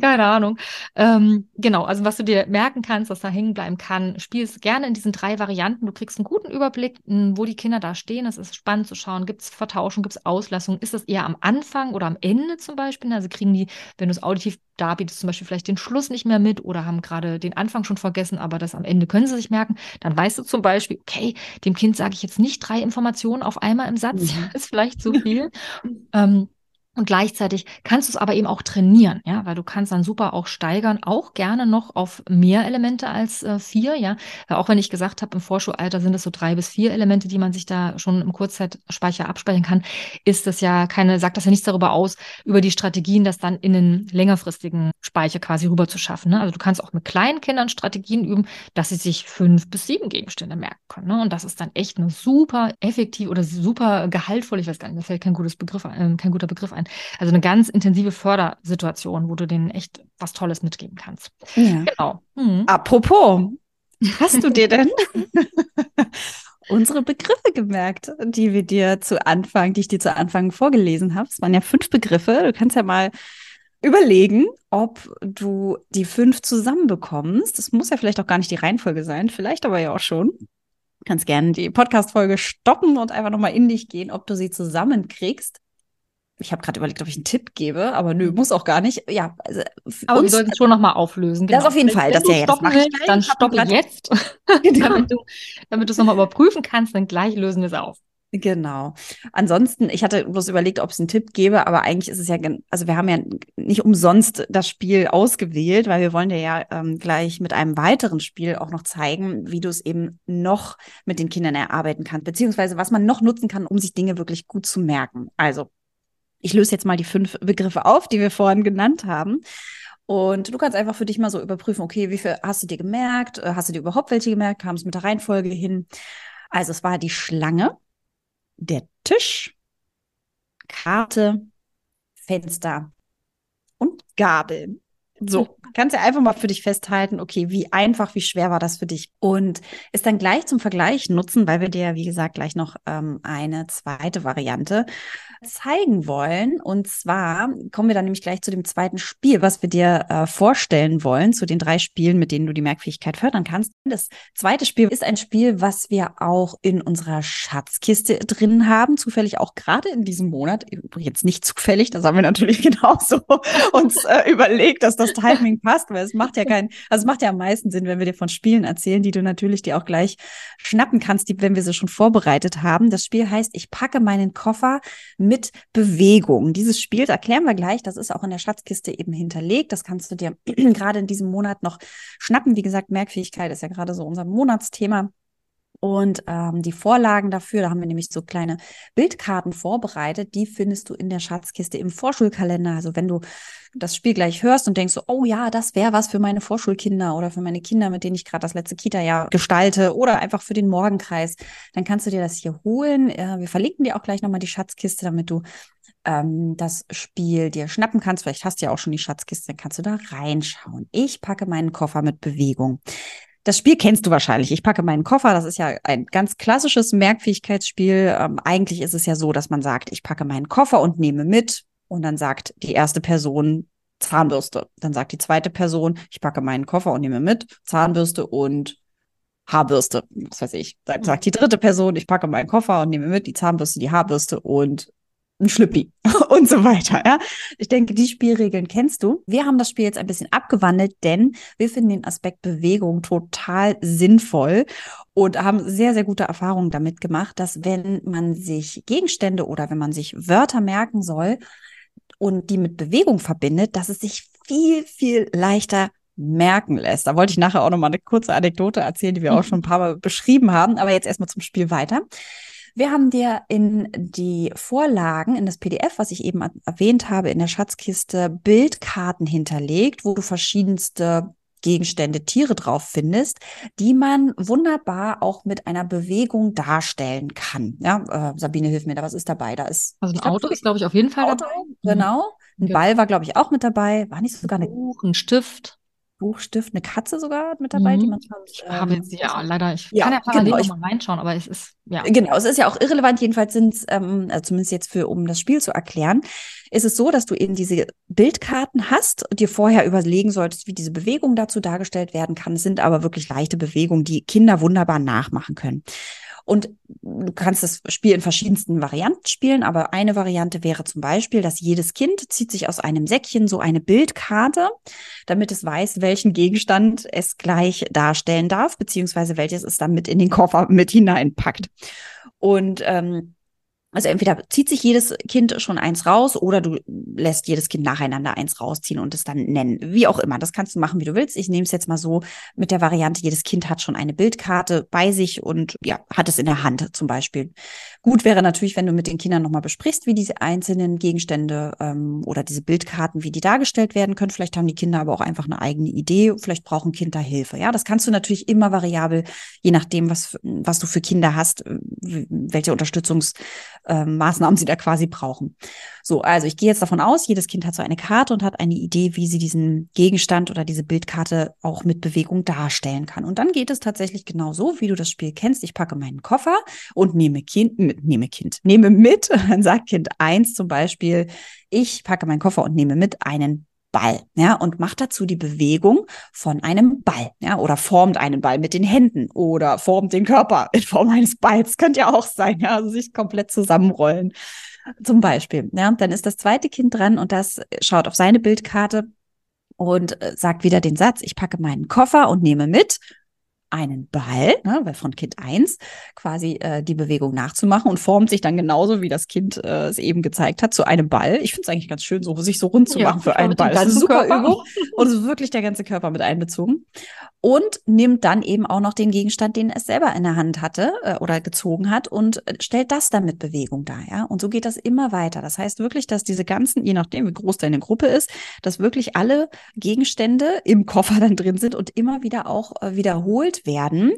Keine Ahnung. Ähm, genau, also was du dir merken kannst, was da hängen bleiben kann, spiel es gerne in diesen drei Varianten. Du kriegst einen guten Überblick, wo die Kinder da stehen. Es ist spannend zu schauen, gibt es Vertauschung, gibt es Auslassung? Ist das eher am Anfang oder am Ende zum Beispiel? Also kriegen die, wenn du es auditiv darbietest, zum Beispiel vielleicht den Schluss nicht mehr mit oder haben gerade den Anfang schon vergessen, aber das am Ende können sie sich merken. Dann weißt du zum Beispiel, okay, dem Kind sage ich jetzt nicht drei Informationen auf einmal im Satz, mhm. ist vielleicht zu viel. ähm, und gleichzeitig kannst du es aber eben auch trainieren, ja, weil du kannst dann super auch steigern, auch gerne noch auf mehr Elemente als äh, vier, ja. Weil auch wenn ich gesagt habe, im Vorschulalter sind es so drei bis vier Elemente, die man sich da schon im Kurzzeitspeicher abspeichern kann, ist das ja keine, sagt das ja nichts darüber aus, über die Strategien, das dann in den längerfristigen Speicher quasi rüber zu schaffen. Ne? Also du kannst auch mit kleinen Kindern Strategien üben, dass sie sich fünf bis sieben Gegenstände merken können. Ne? Und das ist dann echt eine super effektiv oder super gehaltvoll, ich weiß gar nicht, mir fällt kein gutes Begriff, äh, kein guter Begriff ein also eine ganz intensive Fördersituation, wo du denen echt was Tolles mitgeben kannst. Ja. Genau. Mhm. Apropos, hast du dir denn unsere Begriffe gemerkt, die wir dir zu Anfang, die ich dir zu Anfang vorgelesen habe? Es waren ja fünf Begriffe. Du kannst ja mal überlegen, ob du die fünf zusammenbekommst. Das muss ja vielleicht auch gar nicht die Reihenfolge sein, vielleicht aber ja auch schon. Du kannst gerne die Podcast-Folge stoppen und einfach nochmal in dich gehen, ob du sie zusammenkriegst ich habe gerade überlegt, ob ich einen Tipp gebe, aber nö, muss auch gar nicht. Ja, also aber wir sollten es schon nochmal auflösen. Genau. Das auf jeden Fall. Das ja, das mache ich Dann stoppe jetzt, genau. damit du damit es nochmal überprüfen kannst, dann gleich lösen wir es auf. Genau. Ansonsten, ich hatte bloß überlegt, ob es einen Tipp gäbe, aber eigentlich ist es ja, also wir haben ja nicht umsonst das Spiel ausgewählt, weil wir wollen dir ja ähm, gleich mit einem weiteren Spiel auch noch zeigen, wie du es eben noch mit den Kindern erarbeiten kannst, beziehungsweise was man noch nutzen kann, um sich Dinge wirklich gut zu merken. Also ich löse jetzt mal die fünf Begriffe auf, die wir vorhin genannt haben. Und du kannst einfach für dich mal so überprüfen, okay, wie viel hast du dir gemerkt? Äh, hast du dir überhaupt welche gemerkt? Kam es mit der Reihenfolge hin? Also es war die Schlange, der Tisch, Karte, Fenster und Gabel. So, kannst ja einfach mal für dich festhalten, okay, wie einfach, wie schwer war das für dich? Und ist dann gleich zum Vergleich nutzen, weil wir dir, wie gesagt, gleich noch ähm, eine zweite Variante zeigen wollen. Und zwar kommen wir dann nämlich gleich zu dem zweiten Spiel, was wir dir äh, vorstellen wollen, zu den drei Spielen, mit denen du die Merkfähigkeit fördern kannst. Das zweite Spiel ist ein Spiel, was wir auch in unserer Schatzkiste drin haben, zufällig auch gerade in diesem Monat. Jetzt nicht zufällig, das haben wir natürlich genauso uns äh, überlegt, dass das Timing passt, weil es macht ja keinen, also es macht ja am meisten Sinn, wenn wir dir von Spielen erzählen, die du natürlich dir auch gleich schnappen kannst, die, wenn wir sie schon vorbereitet haben. Das Spiel heißt, ich packe meinen Koffer mit Bewegung. Dieses Spiel erklären wir gleich. Das ist auch in der Schatzkiste eben hinterlegt. Das kannst du dir gerade in diesem Monat noch schnappen. Wie gesagt, Merkfähigkeit ist ja gerade so unser Monatsthema. Und ähm, die Vorlagen dafür, da haben wir nämlich so kleine Bildkarten vorbereitet, die findest du in der Schatzkiste im Vorschulkalender. Also wenn du das Spiel gleich hörst und denkst so, oh ja, das wäre was für meine Vorschulkinder oder für meine Kinder, mit denen ich gerade das letzte Kita-Jahr gestalte oder einfach für den Morgenkreis, dann kannst du dir das hier holen. Äh, wir verlinken dir auch gleich nochmal die Schatzkiste, damit du ähm, das Spiel dir schnappen kannst. Vielleicht hast du ja auch schon die Schatzkiste, dann kannst du da reinschauen. Ich packe meinen Koffer mit Bewegung. Das Spiel kennst du wahrscheinlich. Ich packe meinen Koffer. Das ist ja ein ganz klassisches Merkfähigkeitsspiel. Ähm, eigentlich ist es ja so, dass man sagt, ich packe meinen Koffer und nehme mit. Und dann sagt die erste Person Zahnbürste. Dann sagt die zweite Person, ich packe meinen Koffer und nehme mit Zahnbürste und Haarbürste. Was weiß ich. Sagt, sagt die dritte Person, ich packe meinen Koffer und nehme mit die Zahnbürste, die Haarbürste und ein Schlüppi und so weiter. Ja, ich denke, die Spielregeln kennst du. Wir haben das Spiel jetzt ein bisschen abgewandelt, denn wir finden den Aspekt Bewegung total sinnvoll und haben sehr, sehr gute Erfahrungen damit gemacht, dass wenn man sich Gegenstände oder wenn man sich Wörter merken soll und die mit Bewegung verbindet, dass es sich viel, viel leichter merken lässt. Da wollte ich nachher auch noch mal eine kurze Anekdote erzählen, die wir auch schon ein paar Mal beschrieben haben. Aber jetzt erstmal zum Spiel weiter. Wir haben dir in die Vorlagen, in das PDF, was ich eben erwähnt habe, in der Schatzkiste Bildkarten hinterlegt, wo du verschiedenste Gegenstände, Tiere drauf findest, die man wunderbar auch mit einer Bewegung darstellen kann. Ja, äh, Sabine, hilf mir da, was ist dabei? Da ist also ein Auto glaub, ist, glaube ich, auf jeden Fall Auto, dabei. Genau. Ein Ball war, glaube ich, auch mit dabei. War nicht sogar ein Buch, ein Stift. Buchstift, eine Katze sogar mit dabei, mhm. die man sonst. Ich habe jetzt ja leider, ich ja, kann ja parallel genau, noch mal reinschauen, aber es ist ja. Genau, es ist ja auch irrelevant. Jedenfalls sind es, ähm, also zumindest jetzt für, um das Spiel zu erklären, ist es so, dass du eben diese Bildkarten hast und dir vorher überlegen solltest, wie diese Bewegung dazu dargestellt werden kann. Es sind aber wirklich leichte Bewegungen, die Kinder wunderbar nachmachen können. Und du kannst das Spiel in verschiedensten Varianten spielen, aber eine Variante wäre zum Beispiel, dass jedes Kind zieht sich aus einem Säckchen so eine Bildkarte, damit es weiß, welchen Gegenstand es gleich darstellen darf, beziehungsweise welches es dann mit in den Koffer mit hineinpackt. Und ähm, also entweder zieht sich jedes Kind schon eins raus oder du lässt jedes Kind nacheinander eins rausziehen und es dann nennen. Wie auch immer. Das kannst du machen, wie du willst. Ich nehme es jetzt mal so mit der Variante, jedes Kind hat schon eine Bildkarte bei sich und ja, hat es in der Hand zum Beispiel. Gut wäre natürlich, wenn du mit den Kindern nochmal besprichst, wie diese einzelnen Gegenstände ähm, oder diese Bildkarten, wie die dargestellt werden können. Vielleicht haben die Kinder aber auch einfach eine eigene Idee. Vielleicht brauchen Kinder Hilfe. Ja, das kannst du natürlich immer variabel, je nachdem, was, was du für Kinder hast, welche Unterstützungs ähm, Maßnahmen sie da quasi brauchen. So, also ich gehe jetzt davon aus, jedes Kind hat so eine Karte und hat eine Idee, wie sie diesen Gegenstand oder diese Bildkarte auch mit Bewegung darstellen kann. Und dann geht es tatsächlich genau so, wie du das Spiel kennst. Ich packe meinen Koffer und nehme Kind, mit, nehme Kind, nehme mit. Dann sagt Kind eins zum Beispiel, ich packe meinen Koffer und nehme mit einen Ball, ja, und macht dazu die Bewegung von einem Ball, ja, oder formt einen Ball mit den Händen oder formt den Körper in Form eines Balls, könnte ja auch sein, ja, also sich komplett zusammenrollen. Zum Beispiel, ja, dann ist das zweite Kind dran und das schaut auf seine Bildkarte und äh, sagt wieder den Satz, ich packe meinen Koffer und nehme mit einen Ball, ne, weil von Kind 1 quasi äh, die Bewegung nachzumachen und formt sich dann genauso, wie das Kind äh, es eben gezeigt hat, zu einem Ball. Ich finde es eigentlich ganz schön, so sich so rund zu machen ja, für einen Ball. Das ist eine super Körper. Übung und es ist wirklich der ganze Körper mit einbezogen. Und nimmt dann eben auch noch den Gegenstand, den es selber in der Hand hatte äh, oder gezogen hat und äh, stellt das dann mit Bewegung dar. Ja? Und so geht das immer weiter. Das heißt wirklich, dass diese ganzen, je nachdem, wie groß deine Gruppe ist, dass wirklich alle Gegenstände im Koffer dann drin sind und immer wieder auch äh, wiederholt werden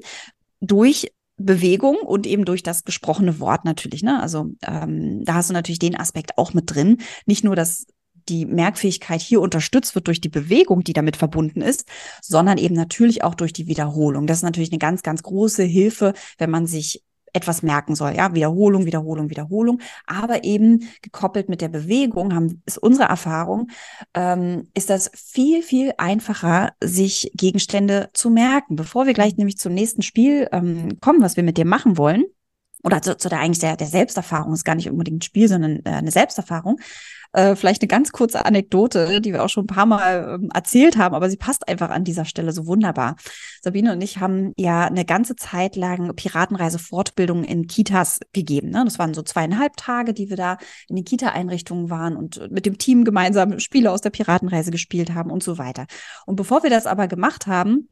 durch Bewegung und eben durch das gesprochene Wort natürlich. Ne? Also ähm, da hast du natürlich den Aspekt auch mit drin. Nicht nur dass die Merkfähigkeit hier unterstützt wird durch die Bewegung, die damit verbunden ist, sondern eben natürlich auch durch die Wiederholung. Das ist natürlich eine ganz, ganz große Hilfe, wenn man sich etwas merken soll. Ja, Wiederholung, Wiederholung, Wiederholung. Aber eben gekoppelt mit der Bewegung haben, ist unsere Erfahrung, ähm, ist das viel, viel einfacher, sich Gegenstände zu merken. Bevor wir gleich nämlich zum nächsten Spiel ähm, kommen, was wir mit dir machen wollen, oder zu, zu der eigentlich der, der Selbsterfahrung, ist gar nicht unbedingt ein Spiel, sondern äh, eine Selbsterfahrung, äh, vielleicht eine ganz kurze Anekdote, die wir auch schon ein paar Mal ähm, erzählt haben, aber sie passt einfach an dieser Stelle so wunderbar. Sabine und ich haben ja eine ganze Zeit lang Piratenreise-Fortbildungen in Kitas gegeben. Ne? Das waren so zweieinhalb Tage, die wir da in den Kita-Einrichtungen waren und mit dem Team gemeinsam Spiele aus der Piratenreise gespielt haben und so weiter. Und bevor wir das aber gemacht haben,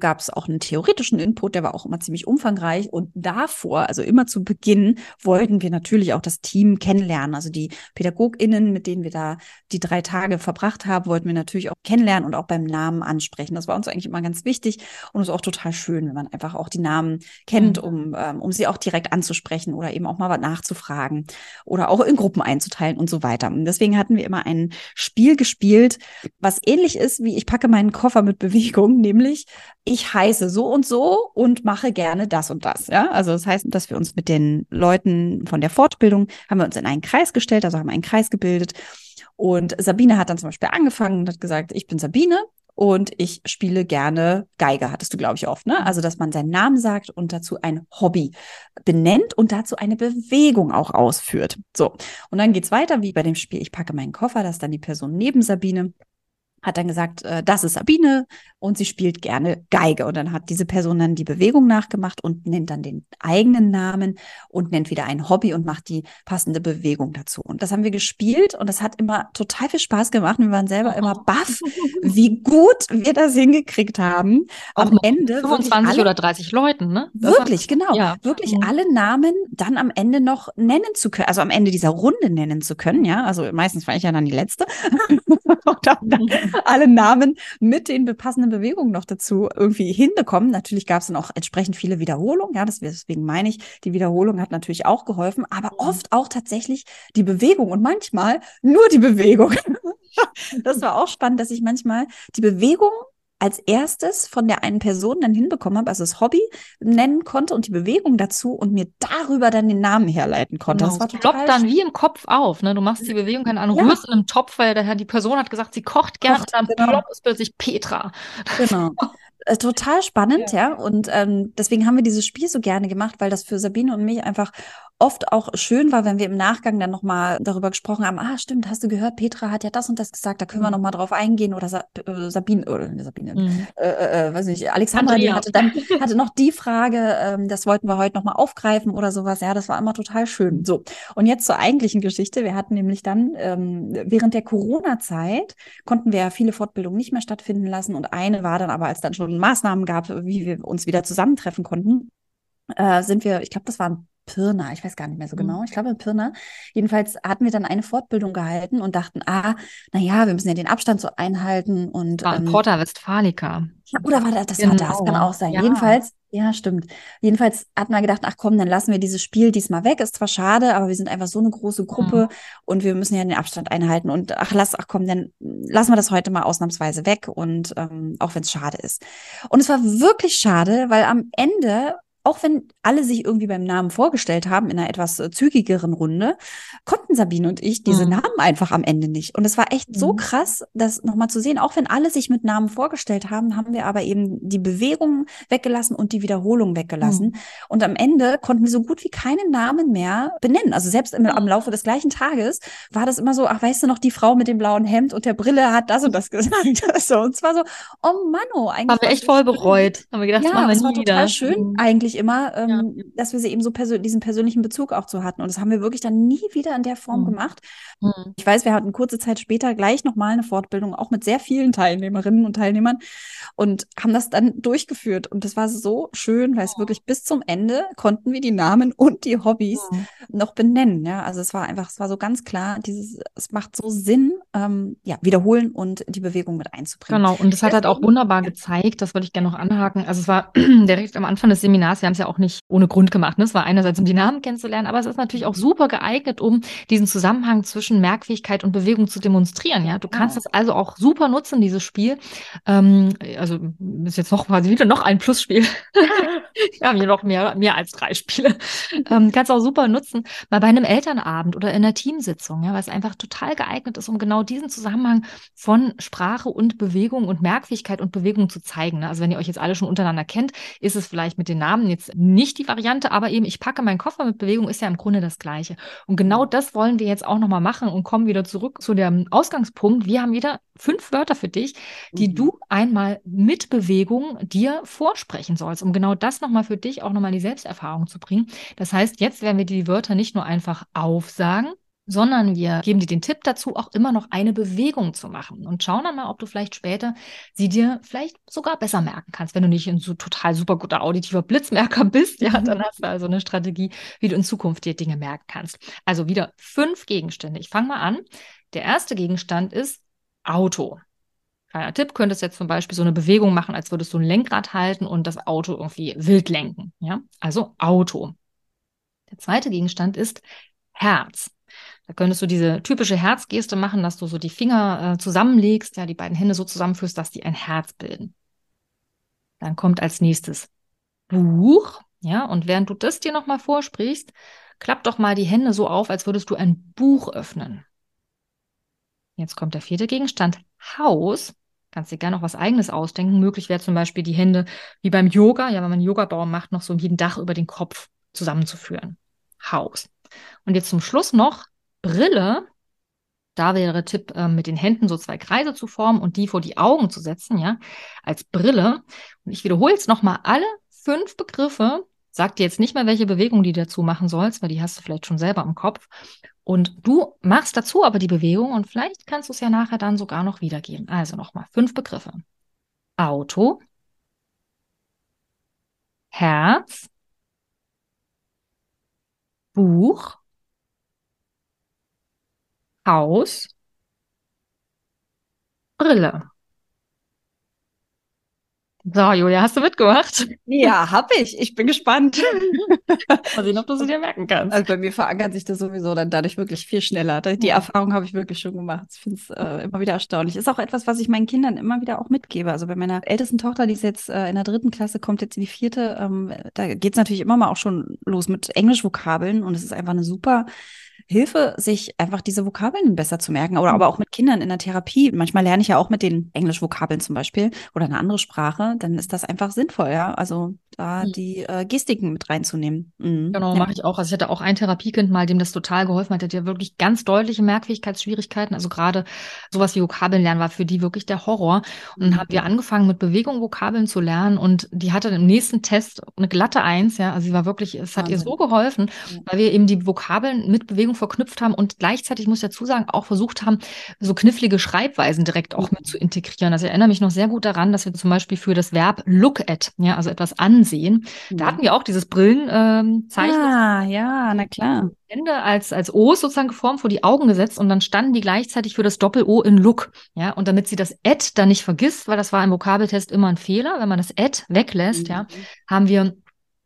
gab es auch einen theoretischen Input, der war auch immer ziemlich umfangreich. Und davor, also immer zu Beginn, wollten wir natürlich auch das Team kennenlernen. Also die PädagogInnen, mit denen wir da die drei Tage verbracht haben, wollten wir natürlich auch kennenlernen und auch beim Namen ansprechen. Das war uns eigentlich immer ganz wichtig und es ist auch total schön, wenn man einfach auch die Namen kennt, mhm. um, ähm, um sie auch direkt anzusprechen oder eben auch mal was nachzufragen oder auch in Gruppen einzuteilen und so weiter. Und deswegen hatten wir immer ein Spiel gespielt, was ähnlich ist wie ich packe meinen Koffer mit Bewegung, nämlich ich heiße so und so und mache gerne das und das. Ja, also das heißt, dass wir uns mit den Leuten von der Fortbildung haben wir uns in einen Kreis gestellt, also haben einen Kreis gebildet. Und Sabine hat dann zum Beispiel angefangen und hat gesagt, ich bin Sabine und ich spiele gerne Geige, hattest du, glaube ich, oft, ne? Also, dass man seinen Namen sagt und dazu ein Hobby benennt und dazu eine Bewegung auch ausführt. So. Und dann geht's weiter, wie bei dem Spiel, ich packe meinen Koffer, das ist dann die Person neben Sabine hat dann gesagt, äh, das ist Sabine und sie spielt gerne Geige. Und dann hat diese Person dann die Bewegung nachgemacht und nennt dann den eigenen Namen und nennt wieder ein Hobby und macht die passende Bewegung dazu. Und das haben wir gespielt und das hat immer total viel Spaß gemacht. Wir waren selber immer baff, wie gut wir das hingekriegt haben. Auch am Ende 25 alle, oder 30 Leuten, ne? Das wirklich, genau. Ja. Wirklich mhm. alle Namen dann am Ende noch nennen zu können, also am Ende dieser Runde nennen zu können, ja. Also meistens war ich ja dann die Letzte. und dann, alle Namen mit den passenden Bewegungen noch dazu irgendwie hinbekommen. Natürlich gab es dann auch entsprechend viele Wiederholungen. Ja, deswegen meine ich, die Wiederholung hat natürlich auch geholfen, aber mhm. oft auch tatsächlich die Bewegung und manchmal nur die Bewegung. das war auch spannend, dass ich manchmal die Bewegung als erstes von der einen Person dann hinbekommen habe, also das Hobby nennen konnte und die Bewegung dazu und mir darüber dann den Namen herleiten konnte. Genau. Das war total ploppt dann wie im Kopf auf. Ne? Du machst die Bewegung, keine Ahnung, ja. rührst in einem Topf, weil der, die Person hat gesagt, sie kocht gerne, dann genau. ploppt ist plötzlich Petra. Genau. Äh, total spannend, ja. ja. Und ähm, deswegen haben wir dieses Spiel so gerne gemacht, weil das für Sabine und mich einfach oft auch schön war, wenn wir im Nachgang dann nochmal darüber gesprochen haben, ah, stimmt, hast du gehört, Petra hat ja das und das gesagt, da können wir mhm. nochmal drauf eingehen oder Sa äh, Sabine, oder Sabine, mhm. äh, äh, äh weiß nicht, Alexandra, Andrea. die hatte dann, hatte noch die Frage, ähm, das wollten wir heute nochmal aufgreifen oder sowas, ja, das war immer total schön. So, und jetzt zur eigentlichen Geschichte, wir hatten nämlich dann, ähm, während der Corona-Zeit konnten wir ja viele Fortbildungen nicht mehr stattfinden lassen und eine war dann aber, als dann schon Maßnahmen gab, wie wir uns wieder zusammentreffen konnten, äh, sind wir, ich glaube, das waren Pirna, ich weiß gar nicht mehr so genau, mhm. ich glaube in Pirna. Jedenfalls hatten wir dann eine Fortbildung gehalten und dachten, ah, naja, wir müssen ja den Abstand so einhalten und. War ähm, Porta Westfalica. Oder war das, das genau. war das, kann auch sein. Ja. Jedenfalls, ja, stimmt. Jedenfalls hatten wir gedacht, ach komm, dann lassen wir dieses Spiel diesmal weg. Ist zwar schade, aber wir sind einfach so eine große Gruppe mhm. und wir müssen ja den Abstand einhalten. Und ach, lass, ach komm, dann lassen wir das heute mal ausnahmsweise weg und ähm, auch wenn es schade ist. Und es war wirklich schade, weil am Ende auch wenn alle sich irgendwie beim Namen vorgestellt haben in einer etwas äh, zügigeren Runde, konnten Sabine und ich diese mhm. Namen einfach am Ende nicht. Und es war echt mhm. so krass, das nochmal zu sehen. Auch wenn alle sich mit Namen vorgestellt haben, haben wir aber eben die Bewegungen weggelassen und die Wiederholung weggelassen. Mhm. Und am Ende konnten wir so gut wie keinen Namen mehr benennen. Also selbst im, am Laufe des gleichen Tages war das immer so, ach, weißt du noch, die Frau mit dem blauen Hemd und der Brille hat das und das gesagt. so, und zwar so, oh Mann, oh, eigentlich. Haben wir echt voll bereut. Haben wir gedacht, ja, das, das war total schön mhm. eigentlich immer, ähm, ja. dass wir sie eben so persön diesen persönlichen Bezug auch zu hatten. Und das haben wir wirklich dann nie wieder in der Form mhm. gemacht. Mhm. Ich weiß, wir hatten kurze Zeit später gleich nochmal eine Fortbildung, auch mit sehr vielen Teilnehmerinnen und Teilnehmern und haben das dann durchgeführt. Und das war so schön, weil es wirklich bis zum Ende konnten wir die Namen und die Hobbys mhm. noch benennen. Ja, also es war einfach, es war so ganz klar, dieses, es macht so Sinn, ähm, ja, wiederholen und die Bewegung mit einzubringen. Genau. Und das hat halt auch wunderbar ja. gezeigt, das wollte ich gerne noch anhaken. Also es war direkt am Anfang des Seminars, wir haben es ja auch nicht ohne Grund gemacht. Ne? Es war einerseits, um die Namen kennenzulernen, aber es ist natürlich auch super geeignet, um diesen Zusammenhang zwischen Merkfähigkeit und Bewegung zu demonstrieren. Ja, du kannst ja. das also auch super nutzen, dieses Spiel. Ähm, also ist jetzt noch quasi wieder noch ein Plusspiel. Wir haben hier noch mehr, mehr als drei Spiele. Ähm, kannst auch super nutzen, mal bei einem Elternabend oder in einer Teamsitzung, ja, weil es einfach total geeignet ist, um genau diesen Zusammenhang von Sprache und Bewegung und Merkfähigkeit und Bewegung zu zeigen. Ne? Also wenn ihr euch jetzt alle schon untereinander kennt, ist es vielleicht mit den Namen jetzt nicht die Variante, aber eben, ich packe meinen Koffer mit Bewegung, ist ja im Grunde das Gleiche. Und genau das wollen wir jetzt auch nochmal machen und kommen wieder zurück zu dem Ausgangspunkt. Wir haben wieder fünf Wörter für dich, die mhm. du einmal mit Bewegung dir vorsprechen sollst, um genau das nochmal für dich auch nochmal die Selbsterfahrung zu bringen. Das heißt, jetzt werden wir dir die Wörter nicht nur einfach aufsagen, sondern wir geben dir den Tipp dazu, auch immer noch eine Bewegung zu machen und schauen dann mal, ob du vielleicht später sie dir vielleicht sogar besser merken kannst. Wenn du nicht ein so total super guter auditiver Blitzmerker bist, ja, dann hast du also eine Strategie, wie du in Zukunft dir Dinge merken kannst. Also wieder fünf Gegenstände. Ich fange mal an. Der erste Gegenstand ist Auto. Kleiner Tipp, könntest jetzt zum Beispiel so eine Bewegung machen, als würdest du ein Lenkrad halten und das Auto irgendwie wild lenken. Ja, also Auto. Der zweite Gegenstand ist Herz. Da könntest du diese typische Herzgeste machen, dass du so die Finger äh, zusammenlegst, ja, die beiden Hände so zusammenführst, dass die ein Herz bilden. Dann kommt als nächstes Buch, ja, und während du das dir nochmal vorsprichst, klapp doch mal die Hände so auf, als würdest du ein Buch öffnen. Jetzt kommt der vierte Gegenstand, Haus. Kannst dir gerne noch was eigenes ausdenken. Möglich wäre zum Beispiel die Hände wie beim Yoga, ja, wenn man Yoga-Baum macht, noch so jeden Dach über den Kopf zusammenzuführen. Haus. Und jetzt zum Schluss noch Brille. Da wäre Tipp, äh, mit den Händen so zwei Kreise zu formen und die vor die Augen zu setzen, ja, als Brille. Und ich wiederhole jetzt nochmal alle fünf Begriffe. Sag dir jetzt nicht mehr, welche Bewegung die dazu machen sollst, weil die hast du vielleicht schon selber im Kopf. Und du machst dazu aber die Bewegung und vielleicht kannst du es ja nachher dann sogar noch wiedergeben. Also nochmal fünf Begriffe. Auto, Herz, Buch, Haus, Brille. So, Julia, hast du mitgemacht? Ja, habe ich. Ich bin gespannt. Mal sehen, ob du sie dir merken kannst. Also bei mir verankert sich das sowieso dann dadurch wirklich viel schneller. Die ja. Erfahrung habe ich wirklich schon gemacht. Ich finde es äh, immer wieder erstaunlich. Ist auch etwas, was ich meinen Kindern immer wieder auch mitgebe. Also bei meiner ältesten Tochter, die ist jetzt äh, in der dritten Klasse, kommt jetzt in die vierte, ähm, da geht es natürlich immer mal auch schon los mit Englischvokabeln und es ist einfach eine super Hilfe, sich einfach diese Vokabeln besser zu merken. Oder mhm. aber auch mit Kindern in der Therapie. Manchmal lerne ich ja auch mit den Englischvokabeln zum Beispiel oder eine andere Sprache. Dann ist das einfach sinnvoll, ja. Also da mhm. die äh, Gestiken mit reinzunehmen. Mhm. Genau, ja. mache ich auch. Also ich hatte auch ein Therapiekind mal, dem das total geholfen hat. Der hat ja wirklich ganz deutliche Merkfähigkeitsschwierigkeiten. Also gerade sowas wie Vokabeln lernen war für die wirklich der Horror. Und dann haben wir mhm. angefangen mit Bewegung Vokabeln zu lernen und die hatte im nächsten Test eine glatte Eins, ja. Also sie war wirklich, es hat Wahnsinn. ihr so geholfen, weil wir eben die Vokabeln mit Bewegung verknüpft haben und gleichzeitig, muss ich dazu sagen, auch versucht haben, so knifflige Schreibweisen direkt auch mit zu integrieren. Also ich erinnere mich noch sehr gut daran, dass wir zum Beispiel für das Verb look at, ja, also etwas ansehen, mhm. da hatten wir auch dieses Brillenzeichen. Ähm, ah, ja, na klar. Hände als, als O's sozusagen geformt vor die Augen gesetzt und dann standen die gleichzeitig für das Doppel-O in Look. Ja, und damit sie das Ad dann nicht vergisst, weil das war im Vokabeltest immer ein Fehler, wenn man das Ad weglässt, mhm. ja, haben wir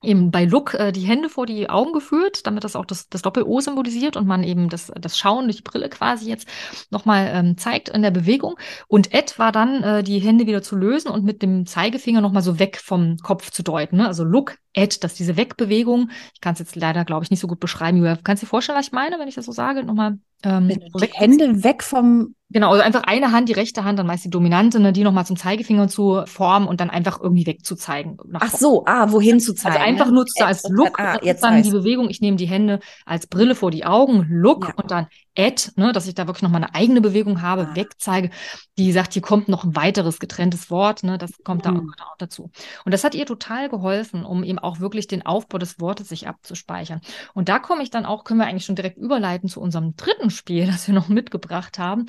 eben bei Look äh, die Hände vor die Augen geführt, damit das auch das, das Doppel-O symbolisiert und man eben das, das Schauen durch die Brille quasi jetzt nochmal ähm, zeigt in der Bewegung. Und Ed war dann, äh, die Hände wieder zu lösen und mit dem Zeigefinger nochmal so weg vom Kopf zu deuten. Ne? Also Look, Ed, dass diese Wegbewegung, ich kann es jetzt leider, glaube ich, nicht so gut beschreiben. Kannst du dir vorstellen, was ich meine, wenn ich das so sage? Nochmal ähm, die Hände weg vom Genau, also einfach eine Hand, die rechte Hand, dann meist die dominante, ne, die nochmal zum Zeigefinger zu formen und dann einfach irgendwie wegzuzeigen. Ach so, ah, wohin zu zeigen. Also einfach nur zu, als Look, ah, jetzt dann die Bewegung, ich nehme die Hände als Brille vor die Augen, Look ja. und dann Add, ne, dass ich da wirklich nochmal eine eigene Bewegung habe, ah. wegzeige, die sagt, hier kommt noch ein weiteres getrenntes Wort, ne, das kommt mhm. da auch dazu. Und das hat ihr total geholfen, um eben auch wirklich den Aufbau des Wortes sich abzuspeichern. Und da komme ich dann auch, können wir eigentlich schon direkt überleiten zu unserem dritten Spiel, das wir noch mitgebracht haben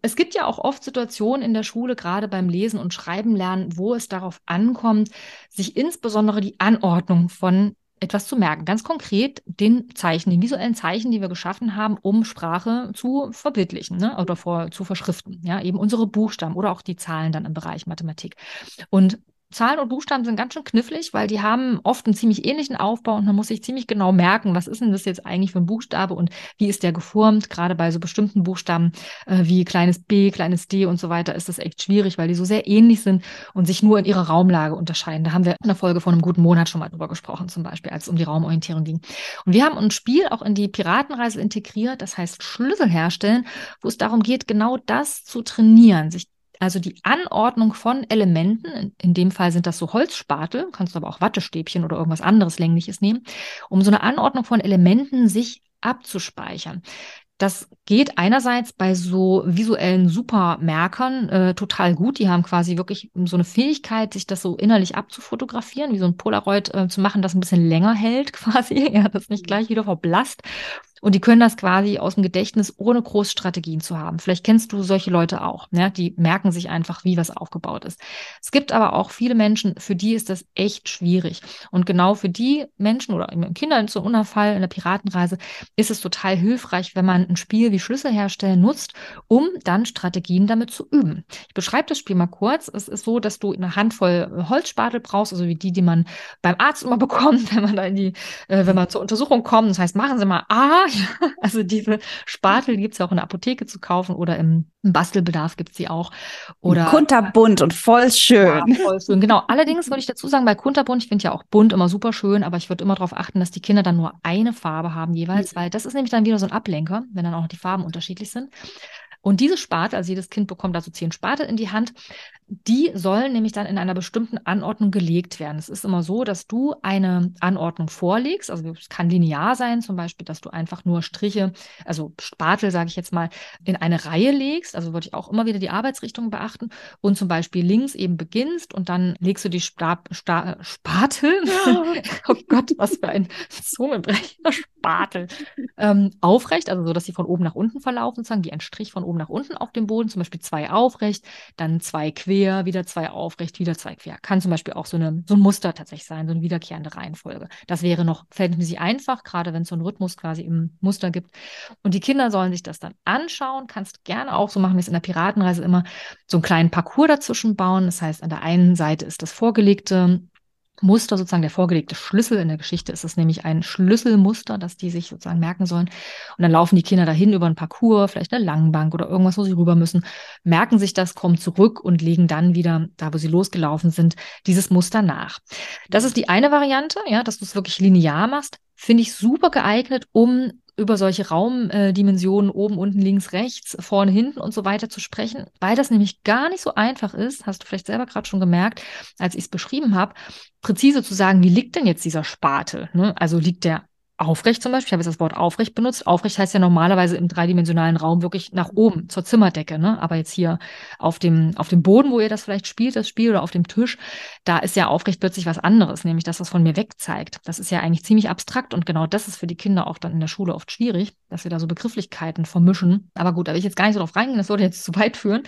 es gibt ja auch oft Situationen in der Schule, gerade beim Lesen und Schreiben lernen, wo es darauf ankommt, sich insbesondere die Anordnung von etwas zu merken. Ganz konkret den Zeichen, den visuellen Zeichen, die wir geschaffen haben, um Sprache zu verbildlichen ne? oder vor, zu verschriften. Ja, eben unsere Buchstaben oder auch die Zahlen dann im Bereich Mathematik. Und Zahlen und Buchstaben sind ganz schön knifflig, weil die haben oft einen ziemlich ähnlichen Aufbau und man muss sich ziemlich genau merken, was ist denn das jetzt eigentlich für ein Buchstabe und wie ist der geformt. Gerade bei so bestimmten Buchstaben äh, wie kleines b, kleines d und so weiter ist das echt schwierig, weil die so sehr ähnlich sind und sich nur in ihrer Raumlage unterscheiden. Da haben wir in der Folge von einem guten Monat schon mal drüber gesprochen, zum Beispiel, als es um die Raumorientierung ging. Und wir haben ein Spiel auch in die Piratenreise integriert, das heißt Schlüssel herstellen, wo es darum geht, genau das zu trainieren, sich also die Anordnung von Elementen, in dem Fall sind das so Holzspatel, kannst du aber auch Wattestäbchen oder irgendwas anderes längliches nehmen, um so eine Anordnung von Elementen sich abzuspeichern. Das geht einerseits bei so visuellen Supermerkern äh, total gut. Die haben quasi wirklich so eine Fähigkeit, sich das so innerlich abzufotografieren, wie so ein Polaroid äh, zu machen, das ein bisschen länger hält quasi, ja, das nicht gleich wieder verblasst. Und die können das quasi aus dem Gedächtnis, ohne groß Strategien zu haben. Vielleicht kennst du solche Leute auch. Ne? Die merken sich einfach, wie was aufgebaut ist. Es gibt aber auch viele Menschen, für die ist das echt schwierig. Und genau für die Menschen oder Kinder in so einem Unfall in der Piratenreise ist es total hilfreich, wenn man ein Spiel wie Schlüssel herstellen nutzt, um dann Strategien damit zu üben. Ich beschreibe das Spiel mal kurz. Es ist so, dass du eine Handvoll Holzspatel brauchst, also wie die, die man beim Arzt immer bekommt, wenn man da in die, äh, wenn man zur Untersuchung kommt. Das heißt, machen Sie mal A, also diese Spatel gibt es ja auch in der Apotheke zu kaufen oder im, im Bastelbedarf gibt es sie auch. Oder, kunterbunt und voll schön. Ja, voll schön. Genau. Allerdings würde ich dazu sagen, bei kunterbunt, ich finde ja auch bunt immer super schön, aber ich würde immer darauf achten, dass die Kinder dann nur eine Farbe haben jeweils, mhm. weil das ist nämlich dann wieder so ein Ablenker, wenn dann auch die Farben unterschiedlich sind. Und diese Spatel, also jedes Kind bekommt da so zehn Spatel in die Hand, die sollen nämlich dann in einer bestimmten Anordnung gelegt werden. Es ist immer so, dass du eine Anordnung vorlegst. Also es kann linear sein, zum Beispiel, dass du einfach nur Striche, also Spatel, sage ich jetzt mal, in eine Reihe legst. Also würde ich auch immer wieder die Arbeitsrichtung beachten. Und zum Beispiel links eben beginnst und dann legst du die Stab, Sta, Spatel, ja. oh Gott, was für ein Zungenbrecher, Spatel, ähm, aufrecht, also so, dass sie von oben nach unten verlaufen, sozusagen wie ein Strich von oben nach unten auf dem Boden, zum Beispiel zwei aufrecht, dann zwei quer, wieder zwei aufrecht, wieder zwei quer. Kann zum Beispiel auch so, eine, so ein Muster tatsächlich sein, so eine wiederkehrende Reihenfolge. Das wäre noch verhältnismäßig einfach, gerade wenn es so einen Rhythmus quasi im Muster gibt. Und die Kinder sollen sich das dann anschauen. Kannst gerne auch so machen, wie es in der Piratenreise immer, so einen kleinen Parcours dazwischen bauen. Das heißt, an der einen Seite ist das vorgelegte Muster, sozusagen der vorgelegte Schlüssel. In der Geschichte ist es nämlich ein Schlüsselmuster, das die sich sozusagen merken sollen. Und dann laufen die Kinder dahin über einen Parcours, vielleicht eine Langbank oder irgendwas, wo sie rüber müssen, merken sich das, kommen zurück und legen dann wieder, da wo sie losgelaufen sind, dieses Muster nach. Das ist die eine Variante, ja, dass du es wirklich linear machst. Finde ich super geeignet, um über solche Raumdimensionen oben, unten, links, rechts, vorne, hinten und so weiter zu sprechen, weil das nämlich gar nicht so einfach ist, hast du vielleicht selber gerade schon gemerkt, als ich es beschrieben habe, präzise zu sagen, wie liegt denn jetzt dieser Spatel? Ne? Also liegt der aufrecht zum Beispiel, ich habe jetzt das Wort aufrecht benutzt. Aufrecht heißt ja normalerweise im dreidimensionalen Raum wirklich nach oben zur Zimmerdecke, ne? Aber jetzt hier auf dem, auf dem Boden, wo ihr das vielleicht spielt, das Spiel oder auf dem Tisch, da ist ja aufrecht plötzlich was anderes, nämlich das, was von mir weg zeigt. Das ist ja eigentlich ziemlich abstrakt und genau das ist für die Kinder auch dann in der Schule oft schwierig, dass sie da so Begrifflichkeiten vermischen. Aber gut, da will ich jetzt gar nicht so drauf reingehen, das würde jetzt zu weit führen.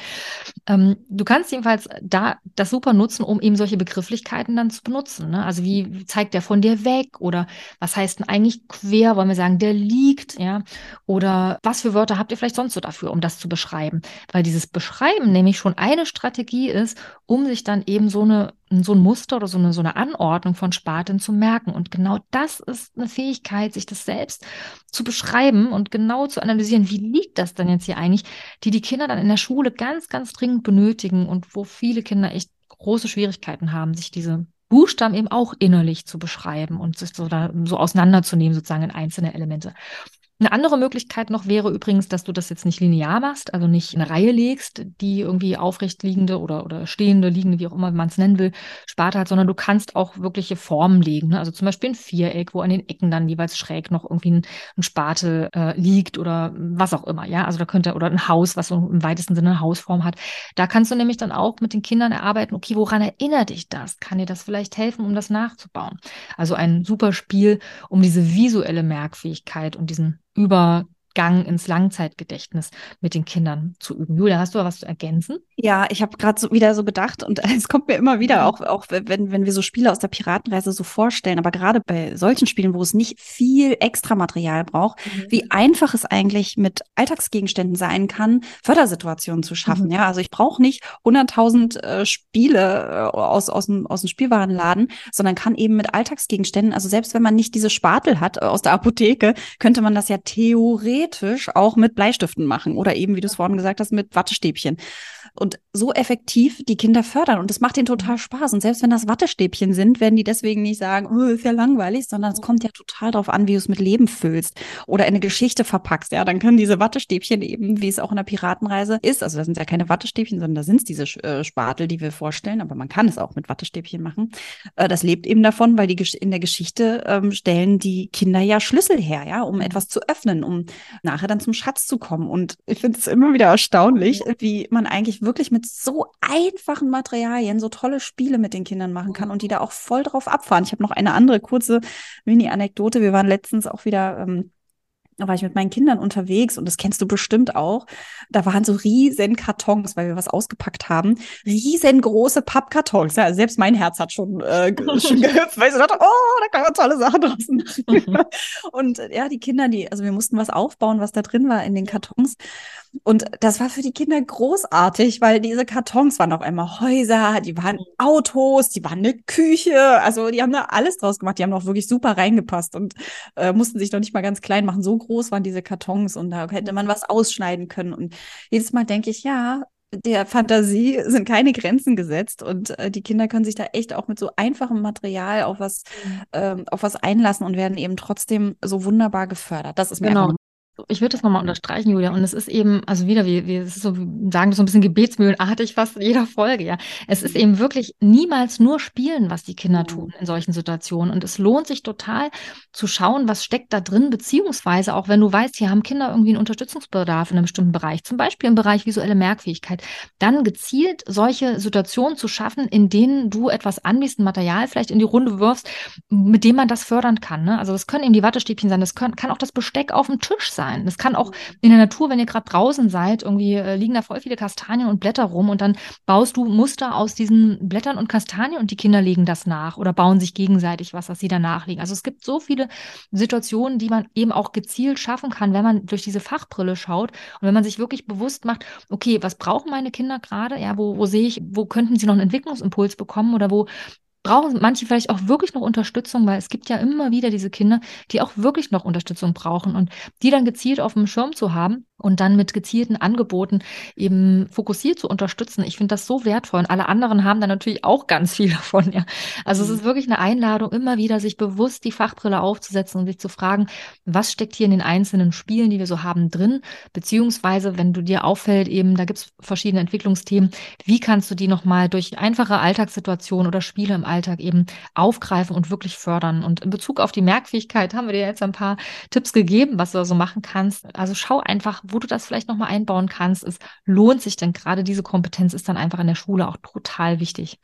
Ähm, du kannst jedenfalls da das super nutzen, um eben solche Begrifflichkeiten dann zu benutzen. Ne? Also wie zeigt der von dir weg oder was heißt denn eigentlich quer, wollen wir sagen, der liegt, ja? Oder was für Wörter habt ihr vielleicht sonst so dafür, um das zu beschreiben? Weil dieses Beschreiben nämlich schon eine Strategie ist, um sich dann eben so eine so ein Muster oder so eine, so eine Anordnung von Spaten zu merken. Und genau das ist eine Fähigkeit, sich das selbst zu beschreiben und genau zu analysieren, wie liegt das denn jetzt hier eigentlich, die die Kinder dann in der Schule ganz, ganz dringend benötigen und wo viele Kinder echt große Schwierigkeiten haben, sich diese Buchstaben eben auch innerlich zu beschreiben und sich so, da, so auseinanderzunehmen, sozusagen in einzelne Elemente. Eine andere Möglichkeit noch wäre übrigens, dass du das jetzt nicht linear machst, also nicht eine Reihe legst, die irgendwie aufrecht liegende oder, oder stehende, liegende, wie auch immer man es nennen will, Sparte hat, sondern du kannst auch wirkliche Formen legen. Ne? Also zum Beispiel ein Viereck, wo an den Ecken dann jeweils schräg noch irgendwie ein, ein Spatel äh, liegt oder was auch immer. Ja, also da könnte, oder ein Haus, was so im weitesten Sinne eine Hausform hat. Da kannst du nämlich dann auch mit den Kindern erarbeiten, okay, woran erinnert dich das? Kann dir das vielleicht helfen, um das nachzubauen? Also ein super Spiel, um diese visuelle Merkfähigkeit und diesen über Übergang ins Langzeitgedächtnis mit den Kindern zu üben. Julia, hast du was zu ergänzen? Ja, ich habe gerade so wieder so bedacht und es kommt mir immer wieder, auch, auch wenn, wenn wir so Spiele aus der Piratenreise so vorstellen, aber gerade bei solchen Spielen, wo es nicht viel extra Material braucht, mhm. wie einfach es eigentlich mit Alltagsgegenständen sein kann, Fördersituationen zu schaffen. Mhm. Ja, also ich brauche nicht 100.000 äh, Spiele äh, aus, aus, dem, aus dem Spielwarenladen, sondern kann eben mit Alltagsgegenständen, also selbst wenn man nicht diese Spatel hat äh, aus der Apotheke, könnte man das ja theoretisch auch mit Bleistiften machen oder eben, wie du es vorhin gesagt hast, mit Wattestäbchen und so effektiv die Kinder fördern. Und das macht ihnen total Spaß. Und selbst wenn das Wattestäbchen sind, werden die deswegen nicht sagen, oh, ist ja langweilig, sondern es kommt ja total darauf an, wie du es mit Leben füllst oder in eine Geschichte verpackst. Ja, dann können diese Wattestäbchen eben, wie es auch in der Piratenreise ist, also das sind ja keine Wattestäbchen, sondern da sind es diese äh, Spatel, die wir vorstellen, aber man kann es auch mit Wattestäbchen machen. Äh, das lebt eben davon, weil die in der Geschichte ähm, stellen die Kinder ja Schlüssel her, ja, um etwas zu öffnen, um nachher dann zum Schatz zu kommen. Und ich finde es immer wieder erstaunlich, wie man eigentlich wirklich mit so einfachen Materialien so tolle Spiele mit den Kindern machen kann und die da auch voll drauf abfahren. Ich habe noch eine andere kurze Mini-Anekdote. Wir waren letztens auch wieder ähm, da war ich mit meinen Kindern unterwegs und das kennst du bestimmt auch. Da waren so riesen Kartons, weil wir was ausgepackt haben. Riesengroße Pappkartons. Ja, selbst mein Herz hat schon, äh, schon gehüpft, weil ich so dachte, oh, da kann man tolle Sachen draus machen. Mhm. und ja, die Kinder, die, also wir mussten was aufbauen, was da drin war in den Kartons. Und das war für die Kinder großartig, weil diese Kartons waren auf einmal Häuser, die waren Autos, die waren eine Küche. Also die haben da alles draus gemacht. Die haben auch wirklich super reingepasst und äh, mussten sich noch nicht mal ganz klein machen. So groß waren diese Kartons und da hätte man was ausschneiden können. Und jedes Mal denke ich, ja, der Fantasie sind keine Grenzen gesetzt und äh, die Kinder können sich da echt auch mit so einfachem Material auf was, mhm. ähm, auf was einlassen und werden eben trotzdem so wunderbar gefördert. Das ist mir genau. Ich würde das nochmal unterstreichen, Julia. Und es ist eben, also wieder, wir, wir es ist so, sagen so ein bisschen gebetsmühlenartig fast in jeder Folge, ja. Es ist eben wirklich niemals nur Spielen, was die Kinder tun in solchen Situationen. Und es lohnt sich total zu schauen, was steckt da drin, beziehungsweise auch wenn du weißt, hier haben Kinder irgendwie einen Unterstützungsbedarf in einem bestimmten Bereich, zum Beispiel im Bereich visuelle Merkfähigkeit, dann gezielt solche Situationen zu schaffen, in denen du etwas anbietest, ein Material vielleicht in die Runde wirfst, mit dem man das fördern kann. Ne? Also das können eben die Wattestäbchen sein, das können, kann auch das Besteck auf dem Tisch sein sein. Das kann auch in der Natur, wenn ihr gerade draußen seid, irgendwie äh, liegen da voll viele Kastanien und Blätter rum und dann baust du Muster aus diesen Blättern und Kastanien und die Kinder legen das nach oder bauen sich gegenseitig was, was sie danach legen. Also es gibt so viele Situationen, die man eben auch gezielt schaffen kann, wenn man durch diese Fachbrille schaut und wenn man sich wirklich bewusst macht, okay, was brauchen meine Kinder gerade? Ja, wo, wo sehe ich, wo könnten sie noch einen Entwicklungsimpuls bekommen oder wo brauchen manche vielleicht auch wirklich noch Unterstützung, weil es gibt ja immer wieder diese Kinder, die auch wirklich noch Unterstützung brauchen und die dann gezielt auf dem Schirm zu haben und dann mit gezielten Angeboten eben fokussiert zu unterstützen. Ich finde das so wertvoll und alle anderen haben da natürlich auch ganz viel davon. Ja. Also mhm. es ist wirklich eine Einladung, immer wieder sich bewusst die Fachbrille aufzusetzen und sich zu fragen, was steckt hier in den einzelnen Spielen, die wir so haben, drin, beziehungsweise wenn du dir auffällt, eben da gibt es verschiedene Entwicklungsthemen, wie kannst du die nochmal durch einfache Alltagssituationen oder Spiele im Alltag eben aufgreifen und wirklich fördern. Und in Bezug auf die Merkfähigkeit haben wir dir jetzt ein paar Tipps gegeben, was du da so machen kannst. Also schau einfach, wo du das vielleicht nochmal einbauen kannst. Es lohnt sich denn gerade diese Kompetenz ist dann einfach in der Schule auch total wichtig.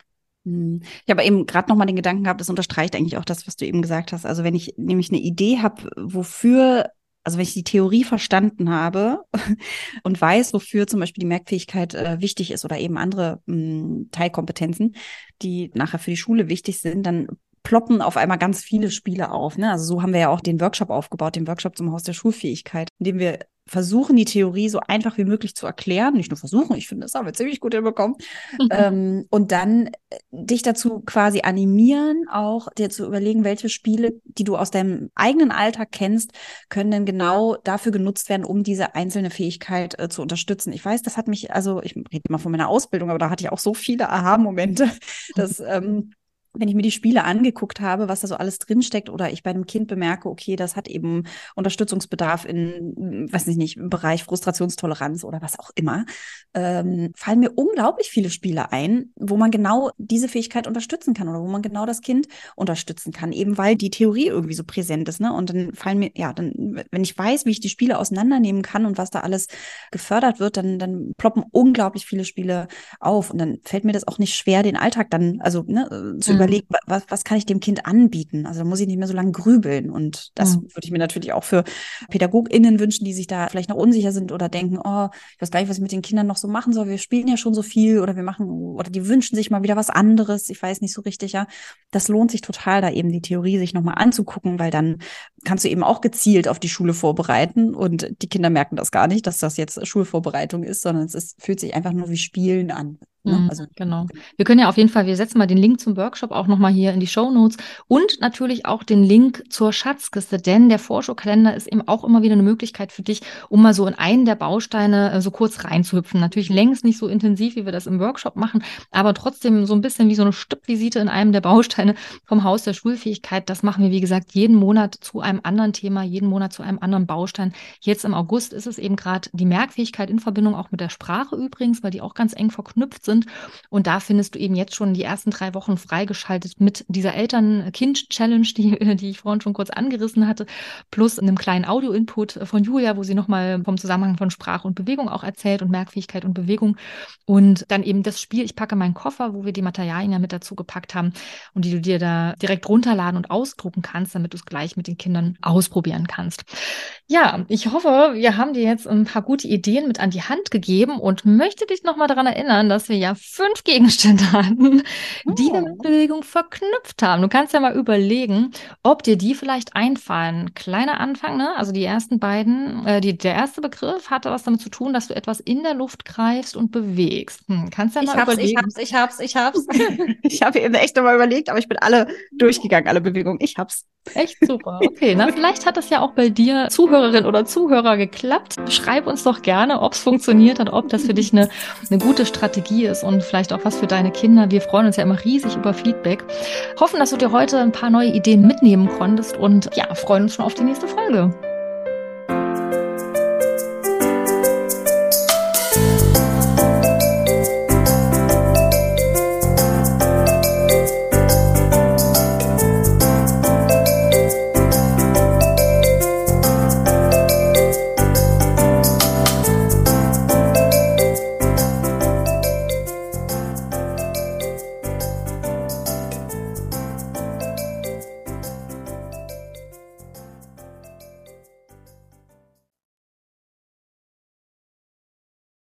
Hm. Ich habe eben gerade nochmal den Gedanken gehabt, das unterstreicht eigentlich auch das, was du eben gesagt hast. Also wenn ich nämlich eine Idee habe, wofür, also wenn ich die Theorie verstanden habe und weiß, wofür zum Beispiel die Merkfähigkeit äh, wichtig ist oder eben andere mh, hm, Teilkompetenzen, die nachher für die Schule wichtig sind, dann ploppen auf einmal ganz viele Spiele auf. Ne? Also so haben wir ja auch den Workshop aufgebaut, den Workshop zum Haus der Schulfähigkeit, in dem wir versuchen, die Theorie so einfach wie möglich zu erklären. Nicht nur versuchen, ich finde, das haben wir ziemlich gut hinbekommen. ähm, und dann äh, dich dazu quasi animieren, auch dir zu überlegen, welche Spiele, die du aus deinem eigenen Alltag kennst, können denn genau dafür genutzt werden, um diese einzelne Fähigkeit äh, zu unterstützen. Ich weiß, das hat mich, also ich rede immer von meiner Ausbildung, aber da hatte ich auch so viele Aha-Momente, dass ähm, wenn ich mir die Spiele angeguckt habe, was da so alles drinsteckt, oder ich bei einem Kind bemerke, okay, das hat eben Unterstützungsbedarf in, weiß nicht, nicht im Bereich Frustrationstoleranz oder was auch immer, ähm, fallen mir unglaublich viele Spiele ein, wo man genau diese Fähigkeit unterstützen kann oder wo man genau das Kind unterstützen kann, eben weil die Theorie irgendwie so präsent ist. Ne? Und dann fallen mir, ja, dann, wenn ich weiß, wie ich die Spiele auseinandernehmen kann und was da alles gefördert wird, dann, dann ploppen unglaublich viele Spiele auf. Und dann fällt mir das auch nicht schwer, den Alltag dann, also ne, zu mhm überlege, was, was kann ich dem Kind anbieten? Also da muss ich nicht mehr so lange grübeln. Und das mhm. würde ich mir natürlich auch für PädagogInnen wünschen, die sich da vielleicht noch unsicher sind oder denken, oh, ich weiß gar nicht, was ich mit den Kindern noch so machen soll. Wir spielen ja schon so viel oder wir machen, oder die wünschen sich mal wieder was anderes. Ich weiß nicht so richtig, ja. Das lohnt sich total, da eben die Theorie sich nochmal anzugucken, weil dann kannst du eben auch gezielt auf die Schule vorbereiten und die Kinder merken das gar nicht, dass das jetzt Schulvorbereitung ist, sondern es ist, fühlt sich einfach nur wie Spielen an. Ne? Mhm, also, genau. Wir können ja auf jeden Fall, wir setzen mal den Link zum Workshop auch nochmal hier in die Show Notes und natürlich auch den Link zur Schatzkiste, denn der Vorschaukalender ist eben auch immer wieder eine Möglichkeit für dich, um mal so in einen der Bausteine äh, so kurz reinzuhüpfen. Natürlich längst nicht so intensiv, wie wir das im Workshop machen, aber trotzdem so ein bisschen wie so eine Stippvisite in einem der Bausteine vom Haus der Schulfähigkeit. Das machen wir, wie gesagt, jeden Monat zu einem anderen Thema, jeden Monat zu einem anderen Baustein. Jetzt im August ist es eben gerade die Merkfähigkeit in Verbindung auch mit der Sprache übrigens, weil die auch ganz eng verknüpft sind sind. Und da findest du eben jetzt schon die ersten drei Wochen freigeschaltet mit dieser Eltern-Kind-Challenge, die, die ich vorhin schon kurz angerissen hatte, plus einem kleinen Audio-Input von Julia, wo sie nochmal vom Zusammenhang von Sprache und Bewegung auch erzählt und Merkfähigkeit und Bewegung. Und dann eben das Spiel, ich packe meinen Koffer, wo wir die Materialien ja mit dazu gepackt haben und die du dir da direkt runterladen und ausdrucken kannst, damit du es gleich mit den Kindern ausprobieren kannst. Ja, ich hoffe, wir haben dir jetzt ein paar gute Ideen mit an die Hand gegeben und möchte dich nochmal daran erinnern, dass wir ja fünf Gegenstände hatten, die wir mit oh. Bewegung verknüpft haben. Du kannst ja mal überlegen, ob dir die vielleicht einfallen. Kleiner Anfang, ne? Also die ersten beiden, äh, die, der erste Begriff hatte was damit zu tun, dass du etwas in der Luft greifst und bewegst. Hm, kannst ja mal ich hab's, überlegen. Ich hab's, ich hab's, ich hab's. ich habe eben echt nochmal überlegt, aber ich bin alle durchgegangen, alle Bewegungen. Ich hab's. Echt super. Okay, na, vielleicht hat das ja auch bei dir, Zuhörerin oder Zuhörer, geklappt. Schreib uns doch gerne, ob es funktioniert hat, ob das für dich eine, eine gute Strategie ist und vielleicht auch was für deine Kinder. Wir freuen uns ja immer riesig über Feedback. Hoffen, dass du dir heute ein paar neue Ideen mitnehmen konntest und ja, freuen uns schon auf die nächste Folge.